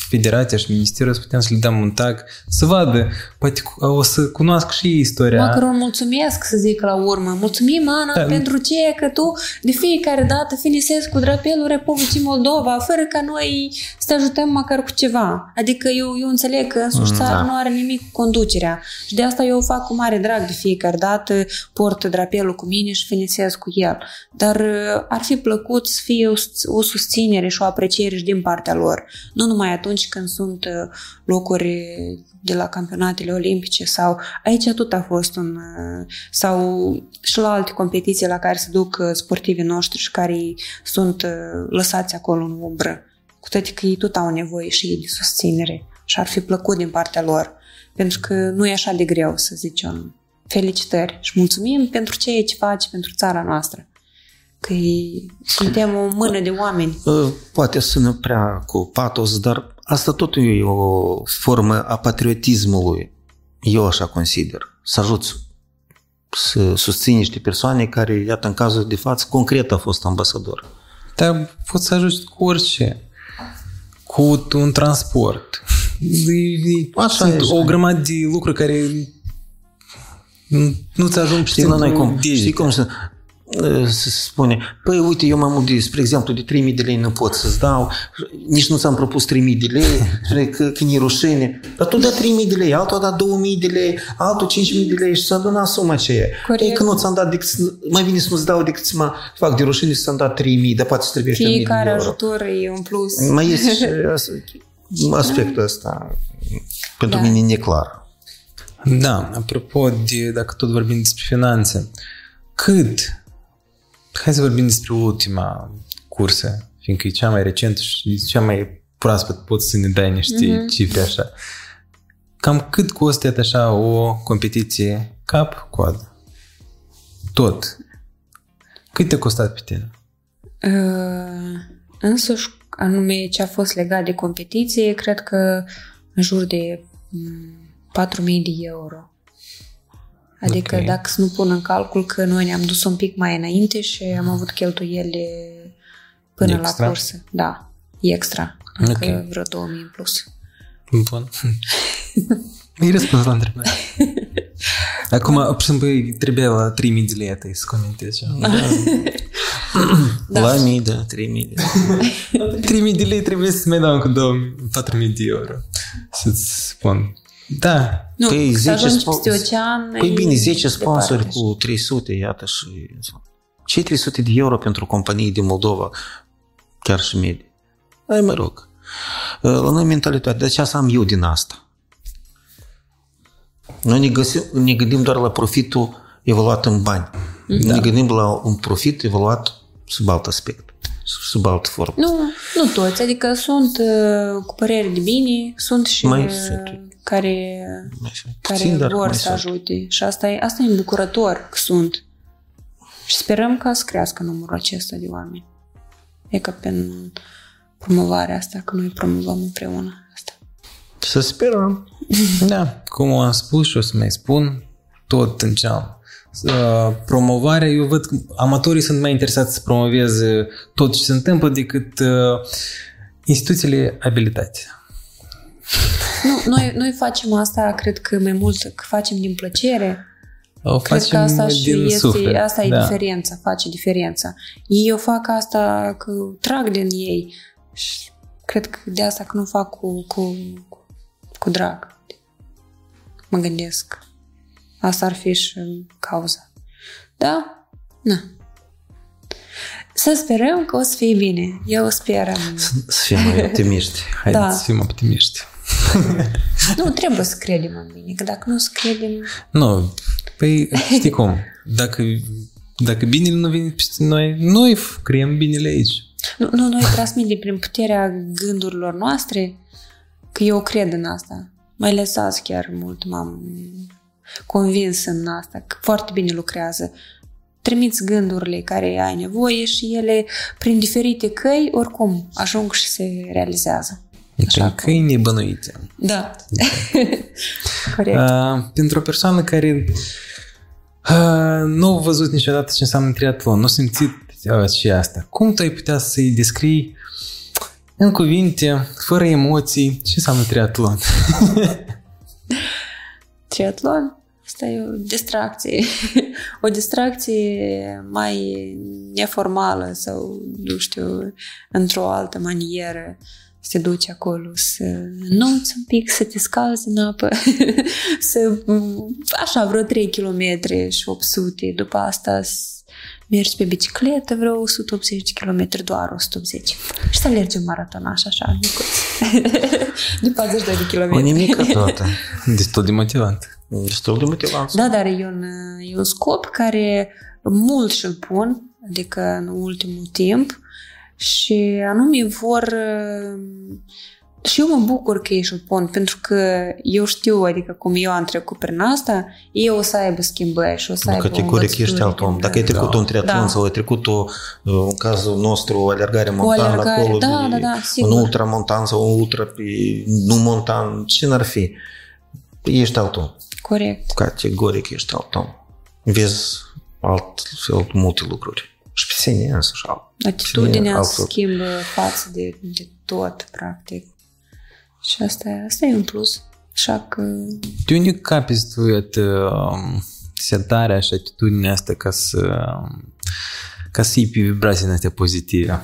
federația și ministerul, o să putem să le dăm un tag, să vadă, poate cu- o să cunoască și ei istoria. Măcar un mulțumesc să zic la urmă. Mulțumim, Ana, Da. pentru ce că tu de fiecare dată finisezi cu drapelul Republicii Moldova, fără ca noi să te ajutăm măcar cu ceva. Adică eu, eu înțeleg că însuși Mm, țara da. nu are nimic cu conducerea. Și de asta eu o fac cu mare drag de fiecare dată, port drapelul cu mine și finisez cu el. Dar uh, ar fi plăcut să fie o, sus- o susținere și o apreciere și din partea lor. Nu numai atunci când sunt uh, locuri de la campionatele olimpice sau aici tot a fost un uh, sau și la alte competiții la care se duc uh, sportivii noștri și care sunt uh, lăsați acolo în umbră. Cu toate că ei tot au nevoie și ei de susținere și ar fi plăcut din partea lor. Pentru că nu e așa de greu să zicem felicitări și mulțumim pentru ceea ce faci pentru țara noastră. Că e- suntem o mână de oameni. Uh, Poate sună prea cu patos, dar asta tot e o formă a patriotismului. Eu așa consider. Să ajuți să susții niște persoane care, iată, în cazul de față, concret a fost ambasador. Dar poți să ajungi cu orice. Cu un transport. E- e- Așa Sunt e, o așa. grămadă de lucruri care nu- nu-ți ajung Știi, la noi cum, degete. știi cum să, se spune, păi uite, eu m-am de, spre exemplu, de 3000 de lei nu pot să-ți dau, nici nu ți-am propus 3000 de lei, spune că, că e rușine, dar tu da 3000 de lei, altul a dat 2000 de lei, altul 5000 de lei și s-a adunat suma aceea. Corect. Ei, că nu ți-am dat decât, să- mai bine să nu-ți dau decât să mă fac de rușine să-mi dat 3000, dar poate să trebuie și 1000 de Fiecare euro. ajutor e un plus. Mai este și as- aspectul ăsta pentru Da. mine neclar. Da, apropo de, dacă tot vorbim despre finanțe, cât, hai să vorbim despre ultima cursă, fiindcă e cea mai recentă și cea mai proaspăt, poți să ne dai niște Mhm. cifre așa. Cam cât costă iată așa o competiție cap-coadă? Tot. Cât te-a costat pe tine? Uh, însuși, anume ce a fost legat de competiție, cred că în jur de mm, 4.000 de euro. Adică Ok. dacă să nu pun în calcul că noi ne-am dus un pic mai înainte și am avut cheltuieli până Extra? la cursă. Da, extra. Adică Ok. vreo 2000 în plus. Bun. Mi-ai răspuns la întrebare. Acum, pur și simplu, trebuia la 3000 de lei atâi să comentezi. ceva. Da. La mii de 3000 de 3000 de lei trebuie să mai dau încă 2000, 4000 de euro. Să-ți spun. Da. Nu, Păi să 10 ajungi spo- peste ocean... Păi e bine, 10 departe sponsori așa. cu 300, iată și... Ce 300 de euro pentru companii din Moldova? Chiar și medii. Ai, mă rog. La noi mentalitate, de aceea să am eu din asta. Noi ne, găsim, ne gândim doar la profitul evaluat în bani. Da. Ne gândim la un profit evaluat sub alt aspect, sub altă formă. Nu, nu toți, adică sunt uh, cu părere de bine, sunt și Mai uh, sunt. Care, Mai sunt care puțin, dar vor mai să sunt. ajute și asta e, asta e îmbucurător că sunt. Și sperăm ca să crească numărul acesta de oameni. E ca pe promovarea asta, că noi promovăm împreună asta. Să sperăm. Da, cum am spus și o să mai spun, tot înceam. Uh, Promovarea, eu văd că amatorii sunt mai interesați să promoveze tot ce se întâmplă decât uh, instituțiile abilitate. Nu, noi, noi facem asta, cred că mai mult, că facem din plăcere. O Cred că facem asta și din este, suflet. asta e da. diferența, face diferența. Ei o fac asta că trag din ei și cred că de asta că nu fac cu, cu, cu drag. Mă gândesc. Asta ar fi și cauza. Da? Na. Să sperăm că o să fie bine. Eu sper. Să fim mai optimiști. Haideți Da. să fim optimiști. Nu, trebuie să credem în bine, că dacă nu să credem... Nu, păi știi cum, dacă, dacă binele nu vine peste noi, noi f- creăm binele aici. Nu, nu noi transmitem prin puterea gândurilor noastre, că eu cred în asta. Mai ales azi chiar mult m-am convins în asta, că foarte bine lucrează. Trimiți gândurile care ai nevoie și ele, prin diferite căi, oricum ajung și se realizează. Prin cum- câini bănuite. Da. Corect. Uh, pentru o persoană care uh, nu a văzut niciodată ce înseamnă triatlon, nu a simțit uh, și asta, cum tu ai putea să-i descrii în cuvinte, fără emoții, ce înseamnă triatlon? Triatlon? Asta e o distracție. o distracție mai neformală sau, nu știu, într-o altă manieră. Să te duci acolo, să nuți un pic, să te scalzi în apă, să, așa, vreo 3 km și 800, după asta să mergi pe bicicletă vreo 180 km, doar 180. Și să alergi un maraton așa, așa, micuț. de 42 de km. O nimică toată. Destul de motivant. Destul de motivant. Da, dar e un, e un scop care mult și-l pun, adică în ultimul timp, și anume vor... Și eu mă bucur că ei și-l pun, pentru că eu știu, adică cum eu am trecut prin asta, ei o să aibă schimbări și o să Nu, aibă categoric ești învățături alt om. din- Dacă ai trecut Da. un triatlon Da. sau ai trecut o, în cazul nostru, o alergare montană alergare, acolo, da, de, da, da, un sigur. ultramontan sau un ultra pe, nu montan, ce n-ar fi? Ești alt om. Corect. Categoric ești alt om. Vezi altfel multe lucruri și pe sine însuși. Atitudinea altul. schimbă față de, de tot, practic. Și asta, asta e un plus. Așa că... De unde capiți tu atât um, setarea și atitudinea asta ca să um, ca să iei pe vibrații astea pozitive?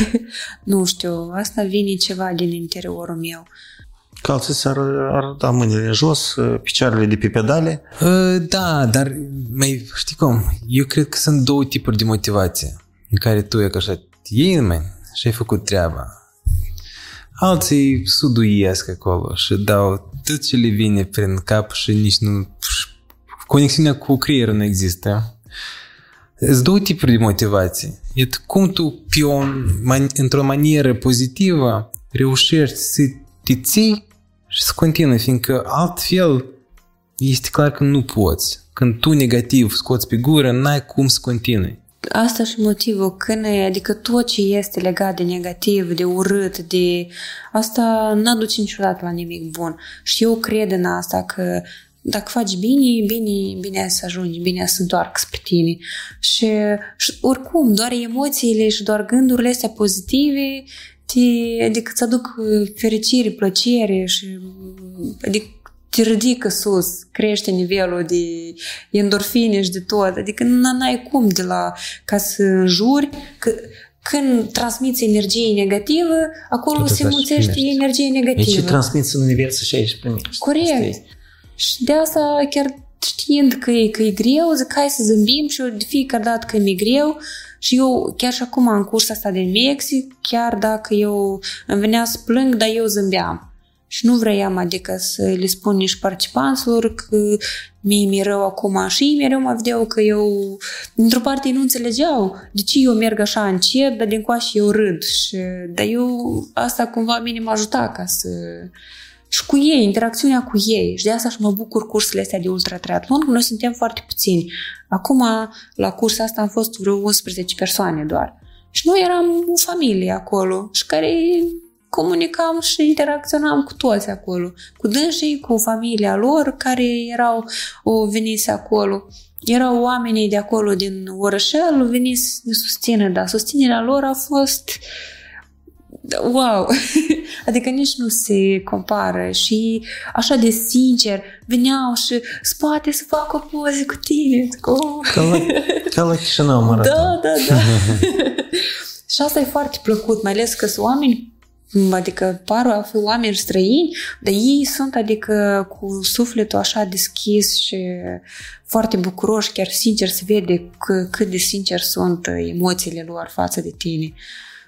nu știu, asta vine ceva din interiorul meu. Uh, alții s-ar ar da mâinile jos, picioarele de pe pedale. Uh, Da, dar mai știi cum? Eu cred că sunt două tipuri de motivație în care tu e că așa iei în mâini și ai făcut treaba. Alții suduiesc acolo și dau tot ce le vine prin cap și nici nu... Conexiunea cu creierul nu există. Sunt două tipuri de motivație. E cum tu, pe o, man, într-o manieră pozitivă, reușești să te ții și să continui, fiindcă altfel este clar că nu poți. Când tu negativ scoți pe gură, n-ai cum să continui. Asta și motivul, când, e- adică tot ce este legat de negativ, de urât, de... Asta nu aduce niciodată la nimic bun. Și eu cred în asta că dacă faci bine, bine, bine să ajungi, bine să întoarcă spre tine. Și, și oricum, doar emoțiile și doar gândurile astea pozitive te, adică îți aduc uh, fericire, plăcere și adică te ridică sus, crește nivelul de endorfine și de tot. Adică n- n-ai cum de la ca să înjuri, că când transmiți energie negativă, acolo Tot se asta și mulțește primești. energie Deci negativă. ce transmiți în univers și aici primești. Asta Corect. este. Și de asta chiar știind că e, că e greu, zic hai să zâmbim și eu de fiecare dată când mi-e greu și eu chiar și acum în cursa asta din Mexic, chiar dacă eu îmi venea să plâng, dar eu zâmbeam. Și nu vroiam, adică să le spun nici participanților că mie mi-e rău acum și ei mereu mă vedeau că eu, dintr-o parte ei nu înțelegeau de ce eu merg așa încet, dar din coașă eu râd. Și, dar eu, asta cumva mine m-a ajutat ca să, și cu ei, interacțiunea cu ei. Și de asta și mă bucur cursurile astea de ultratriatlon, că noi suntem foarte puțini. Acum, la cursa asta am fost vreo 11 persoane doar. Și noi eram o familie acolo și care comunicam și interacționam cu toți acolo. Cu dânsii, cu familia lor care erau o venise acolo. Erau oamenii de acolo din orășel, veniți să ne susțină, dar susținerea lor a fost wow! Adică nici nu se compară și așa de sincer veneau și spate să facă poze cu tine. Zic, oh. Ca la, ca la Chișinău maraton. Da, da, da. și asta e foarte plăcut, mai ales că sunt oameni Adică par a fi oameni străini, dar ei sunt adică cu sufletul așa deschis și foarte bucuroși, chiar sincer se vede că, cât de sincer sunt emoțiile lor față de tine.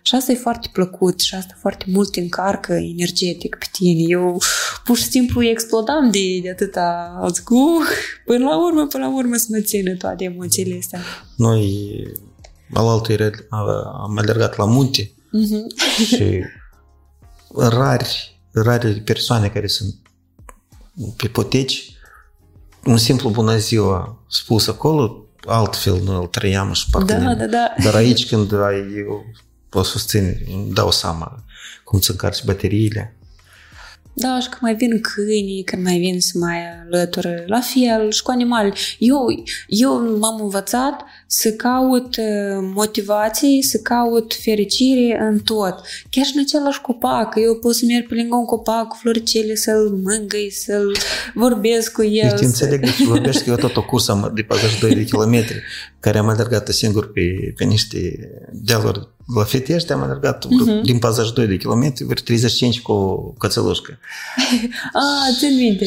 Și asta e foarte plăcut și asta foarte mult încarcă energetic pe tine. Eu pur și simplu explodam de, de atâta. Zic, uh, până la urmă, până la urmă să mă țină toate emoțiile astea. Noi, alaltă am alergat la munte uh-huh. și rari, rare persoane care sunt pe poteci, un simplu bună ziua spus acolo, altfel nu îl trăiam și parcă da, da, da. Dar aici când ai o susțin, îmi dau seama cum să încarci bateriile. Da, și când mai vin câinii, când mai vin să mai alătură, la fel și cu animale. Eu, eu m-am învățat să caut uh, motivație, să caut fericire în tot. Chiar și în același copac. Eu pot să merg pe lângă un copac cu floricele, să-l mângâi, să-l vorbesc cu el. Eu te înțeleg, deci vorbești că eu tot o cursă de 42 de kilometri care am alergat singur pe, pe niște dealuri la Fetești, am alergat uh-huh. din 42 de kilometri, 35 cu cățelușcă. ah, țin minte.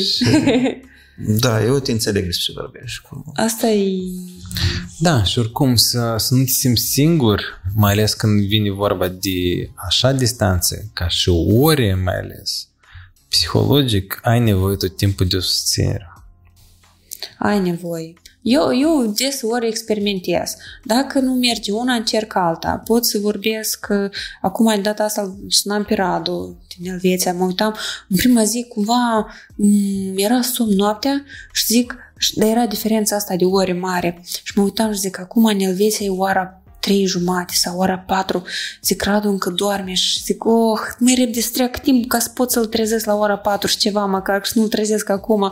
Da, eu te înțeleg despre ce vorbești. Asta e... Da, și oricum să, să nu te simți singur, mai ales când vine vorba de așa distanțe, ca și ore mai ales, psihologic, ai nevoie tot timpul de o susținere. Ai nevoie. Eu, eu deseori experimentez. Dacă nu merge una, încerc alta. Pot să vorbesc, acum în data asta sunam pe Radu din Elveția, mă uitam, în prima zi cumva era somn noaptea și zic, dar era diferența asta de ore mare. Și mă uitam și zic, acum în Elveția e ora trei jumate sau ora patru, zic, Radu încă doarme și zic, oh, mai repede să treacă timp ca să pot să-l trezesc la ora patru și ceva, măcar și nu-l trezesc acum.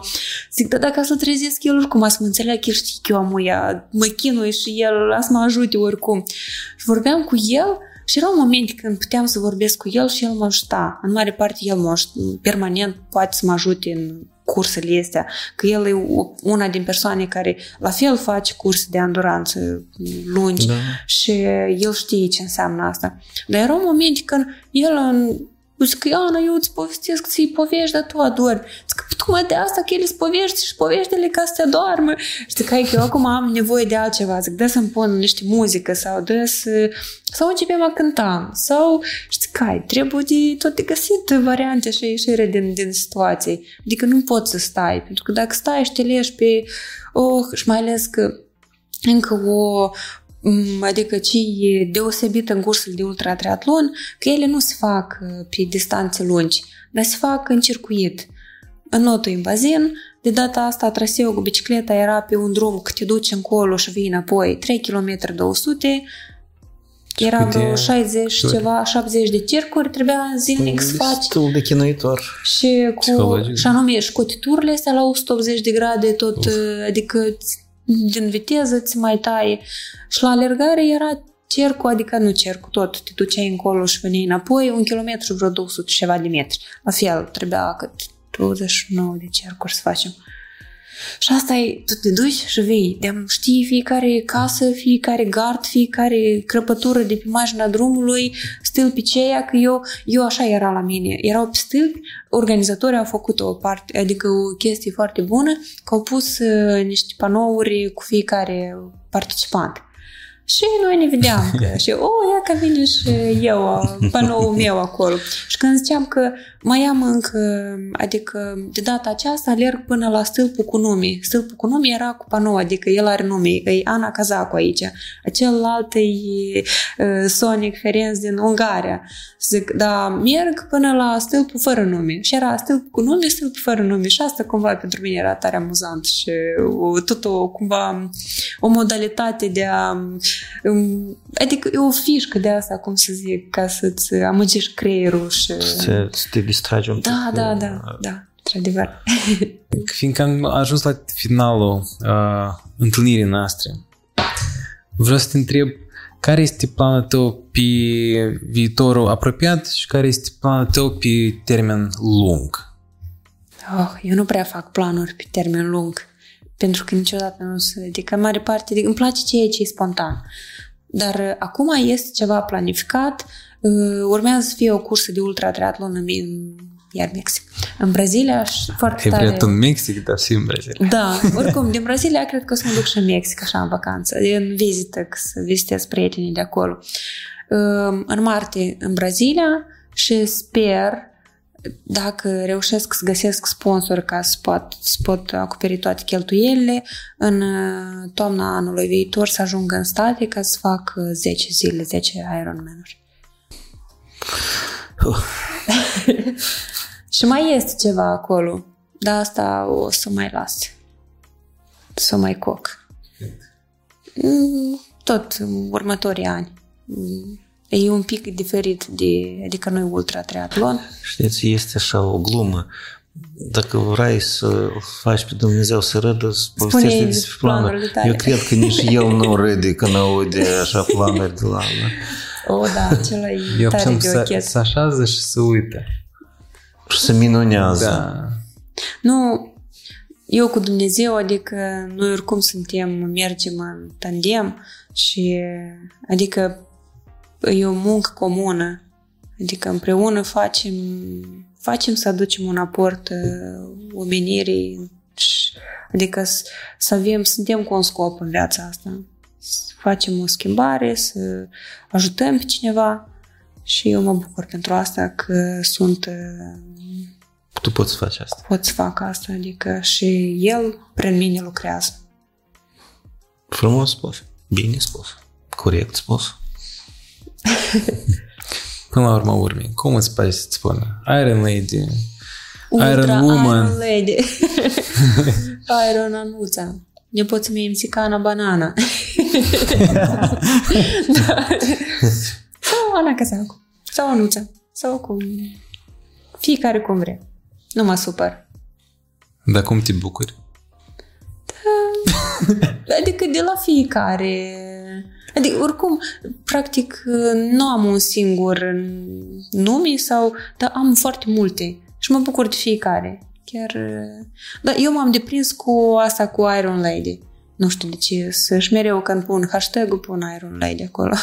Zic, dar dacă să trezesc el oricum, să mă înțeleg, el știe că eu am uia, mă chinui și el să mă ajute oricum. Și vorbeam cu el și erau momente când puteam să vorbesc cu el și el mă ajuta. În mare parte el mă ajuta, permanent poate să mă ajute în cursele astea, că el e una din persoane care la fel face curse de anduranță lungi da. și el știe ce înseamnă asta. Dar erau momente când el în Zic, Ana, eu îți povestesc, ți povești, dar tu adori. Zic, tocmai de asta că el îți povești și poveștile ca să te adormă. Știi, că eu acum am nevoie de altceva. Zic, dă să-mi pun niște muzică sau dă să... Sau începem a cânta. Sau, știi, cai, trebuie de tot de găsit variante și ieșire din, din situații. Adică nu poți să stai. Pentru că dacă stai și te leși pe... Oh, și mai ales că încă o, Mm, adică ce e deosebit în cursurile de ultratriatlon, că ele nu se fac uh, pe distanțe lungi, dar se fac în circuit. În notul în bazin, de data asta traseul cu bicicleta era pe un drum că te duci încolo și vii înapoi 3 km 200 era vreo 60 și ceva, 70 de cercuri, trebuia zilnic să faci. Destul de chinuitor. Și, cu, și anume, și cotiturile astea la 180 de grade, tot, Uf. Uh, adică din viteză ți mai taie. Și la alergare era cercul, adică nu cercul, tot te duceai încolo și veneai înapoi, un kilometru vreo 200 ceva de metri. La fel, trebuia cât 29 de cercuri să facem. Și asta e, tu te duci și vei, de știi fiecare casă, fiecare gard, fiecare crăpătură de pe marginea drumului, stâlpi ceia, că eu, eu așa era la mine. Erau pe stâlpi, organizatorii au făcut o parte, adică o chestie foarte bună, că au pus uh, niște panouri cu fiecare participant. Și noi ne vedeam că, și, oh, ia că vine și eu, panoul meu acolo. Și când ziceam că mai am încă, adică de data aceasta alerg până la stâlpul cu nume. Stâlpul cu nume era cu panou, adică el are nume, e Ana Cazacu aici. Celălalt e Sonic Ferenc din Ungaria. Zic, da, merg până la stâlpul fără nume. Și era stâlpul cu nume, stâlpul fără nume. Și asta cumva pentru mine era tare amuzant și tot o, cumva o modalitate de a adică e o fișcă de asta, cum să zic, ca să-ți amăgești creierul și... Să, să te distragi un pic. Da, da, da, da, într-adevăr. Fiindcă am ajuns la finalul uh, întâlnirii noastre, vreau să te întreb care este planul tău pe viitorul apropiat și care este planul tău pe termen lung? Oh, eu nu prea fac planuri pe termen lung, pentru că niciodată nu sunt, adică în mare parte, adică îmi place ceea ce e spontan. Dar uh, acum este ceva planificat, uh, urmează să fie o cursă de ultra-triatlon în, iar Mexic. În Brazilia și foarte Ai tare... vrea tu în Mexic, dar și în Brazilia. Da, oricum, din Brazilia cred că o să mă duc și în Mexic, așa, în vacanță, în vizită, să vizitez prietenii de acolo. Um, În martie, în Brazilia și sper, dacă reușesc să găsesc sponsor ca să pot, să pot acoperi toate cheltuielile, în uh, toamna anului viitor să ajung în state ca să fac uh, 10 zile, 10 Ironman-uri. Și mai este ceva acolo, dar asta o să mai las. Să mai coc. Mm, Tot în următorii ani. Mm, E un pic diferit de, adică nu e ultra triatlon. Știți, este așa o glumă. Dacă vrei să faci pe Dumnezeu să râdă, să povestește Spune-i despre planuri. planurile tale. Eu cred că nici el nu râde când aude așa planuri de la mine. O, da, acela e Eu tare am de să, ochet. să așează și să uită. Și se minunează. Da. Nu, eu cu Dumnezeu, adică noi oricum suntem, mergem în tandem și adică e o muncă comună. Adică împreună facem, facem să aducem un aport uh, omenirii și- adică să, să avem, suntem cu un scop în viața asta. Să facem o schimbare, să ajutăm pe cineva și eu mă bucur pentru asta că sunt uh, Tu poți să faci asta. pot să fac asta, adică și el prin mine lucrează. Frumos spus. Bine spus. Corect spus. Până la urmă urmei, cum îți place să-ți spună? Iron Lady, Ultra Iron Woman. Iron Lady. Iron Anuța. Nepoții mei Mexicana Banana. da. Sau Ana Casacu. Sau Anuța. Sau cum... Fiecare cum vrea. Nu mă supăr. dar cum te bucuri? Adică de la fiecare... Adică, oricum, practic, nu am un singur nume sau... Dar am foarte multe. Și mă bucur de fiecare. Chiar... Dar eu m-am deprins cu asta cu Iron Lady. Nu știu de ce. Să-și mereu când pun hashtag-ul, pun Iron Lady acolo.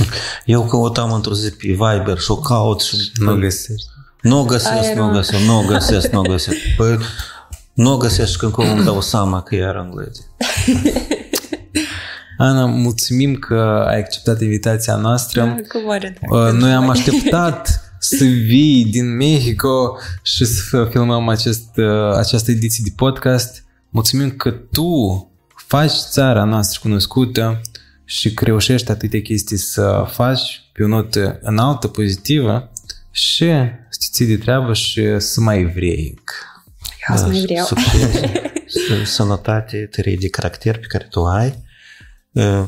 Eu căutam într-o zi pe Viber și o caut și Nu găsești. nu o găsesc, nu o Iron. găsesc, nu o găsesc, nu o găsesc. Păi, nu o găsesc și când cum îmi dau seama că e Iron Lady. Ana, mulțumim că ai acceptat invitația noastră. Cu mare drag. Uh, Noi am așteptat să vii din Mexico și să filmăm acest, uh, această ediție de podcast. Mulțumim că tu faci țara noastră cunoscută și că reușești atâtea chestii să faci pe o notă înaltă, pozitivă și să te ții de treabă și să mai vrei. Eu să mai vreau. Succes, s- sănătate, tărie de caracter pe care tu ai. Uh,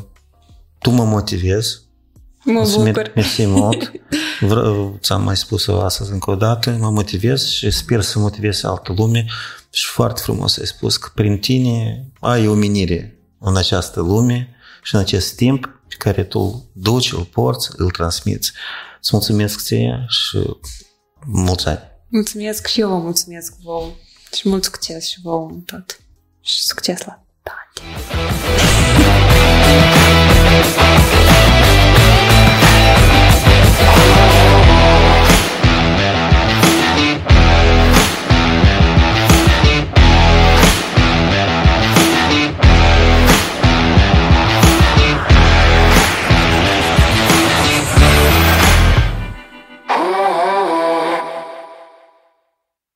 Tu mă motivezi. Mă Îți mer- bucur. Mersi mult. Vreau, ți-am mai spus-o astăzi încă o dată, mă motivez și sper să motivez altă lume și foarte frumos ai spus că prin tine ai omenire în această lume și în acest timp pe care tu duci, îl porți, îl transmiți. Îți mulțumesc ție și mulți ani. Mulțumesc și eu vă mulțumesc vouă. Și mult succes și vouă în tot. Și succes la toate!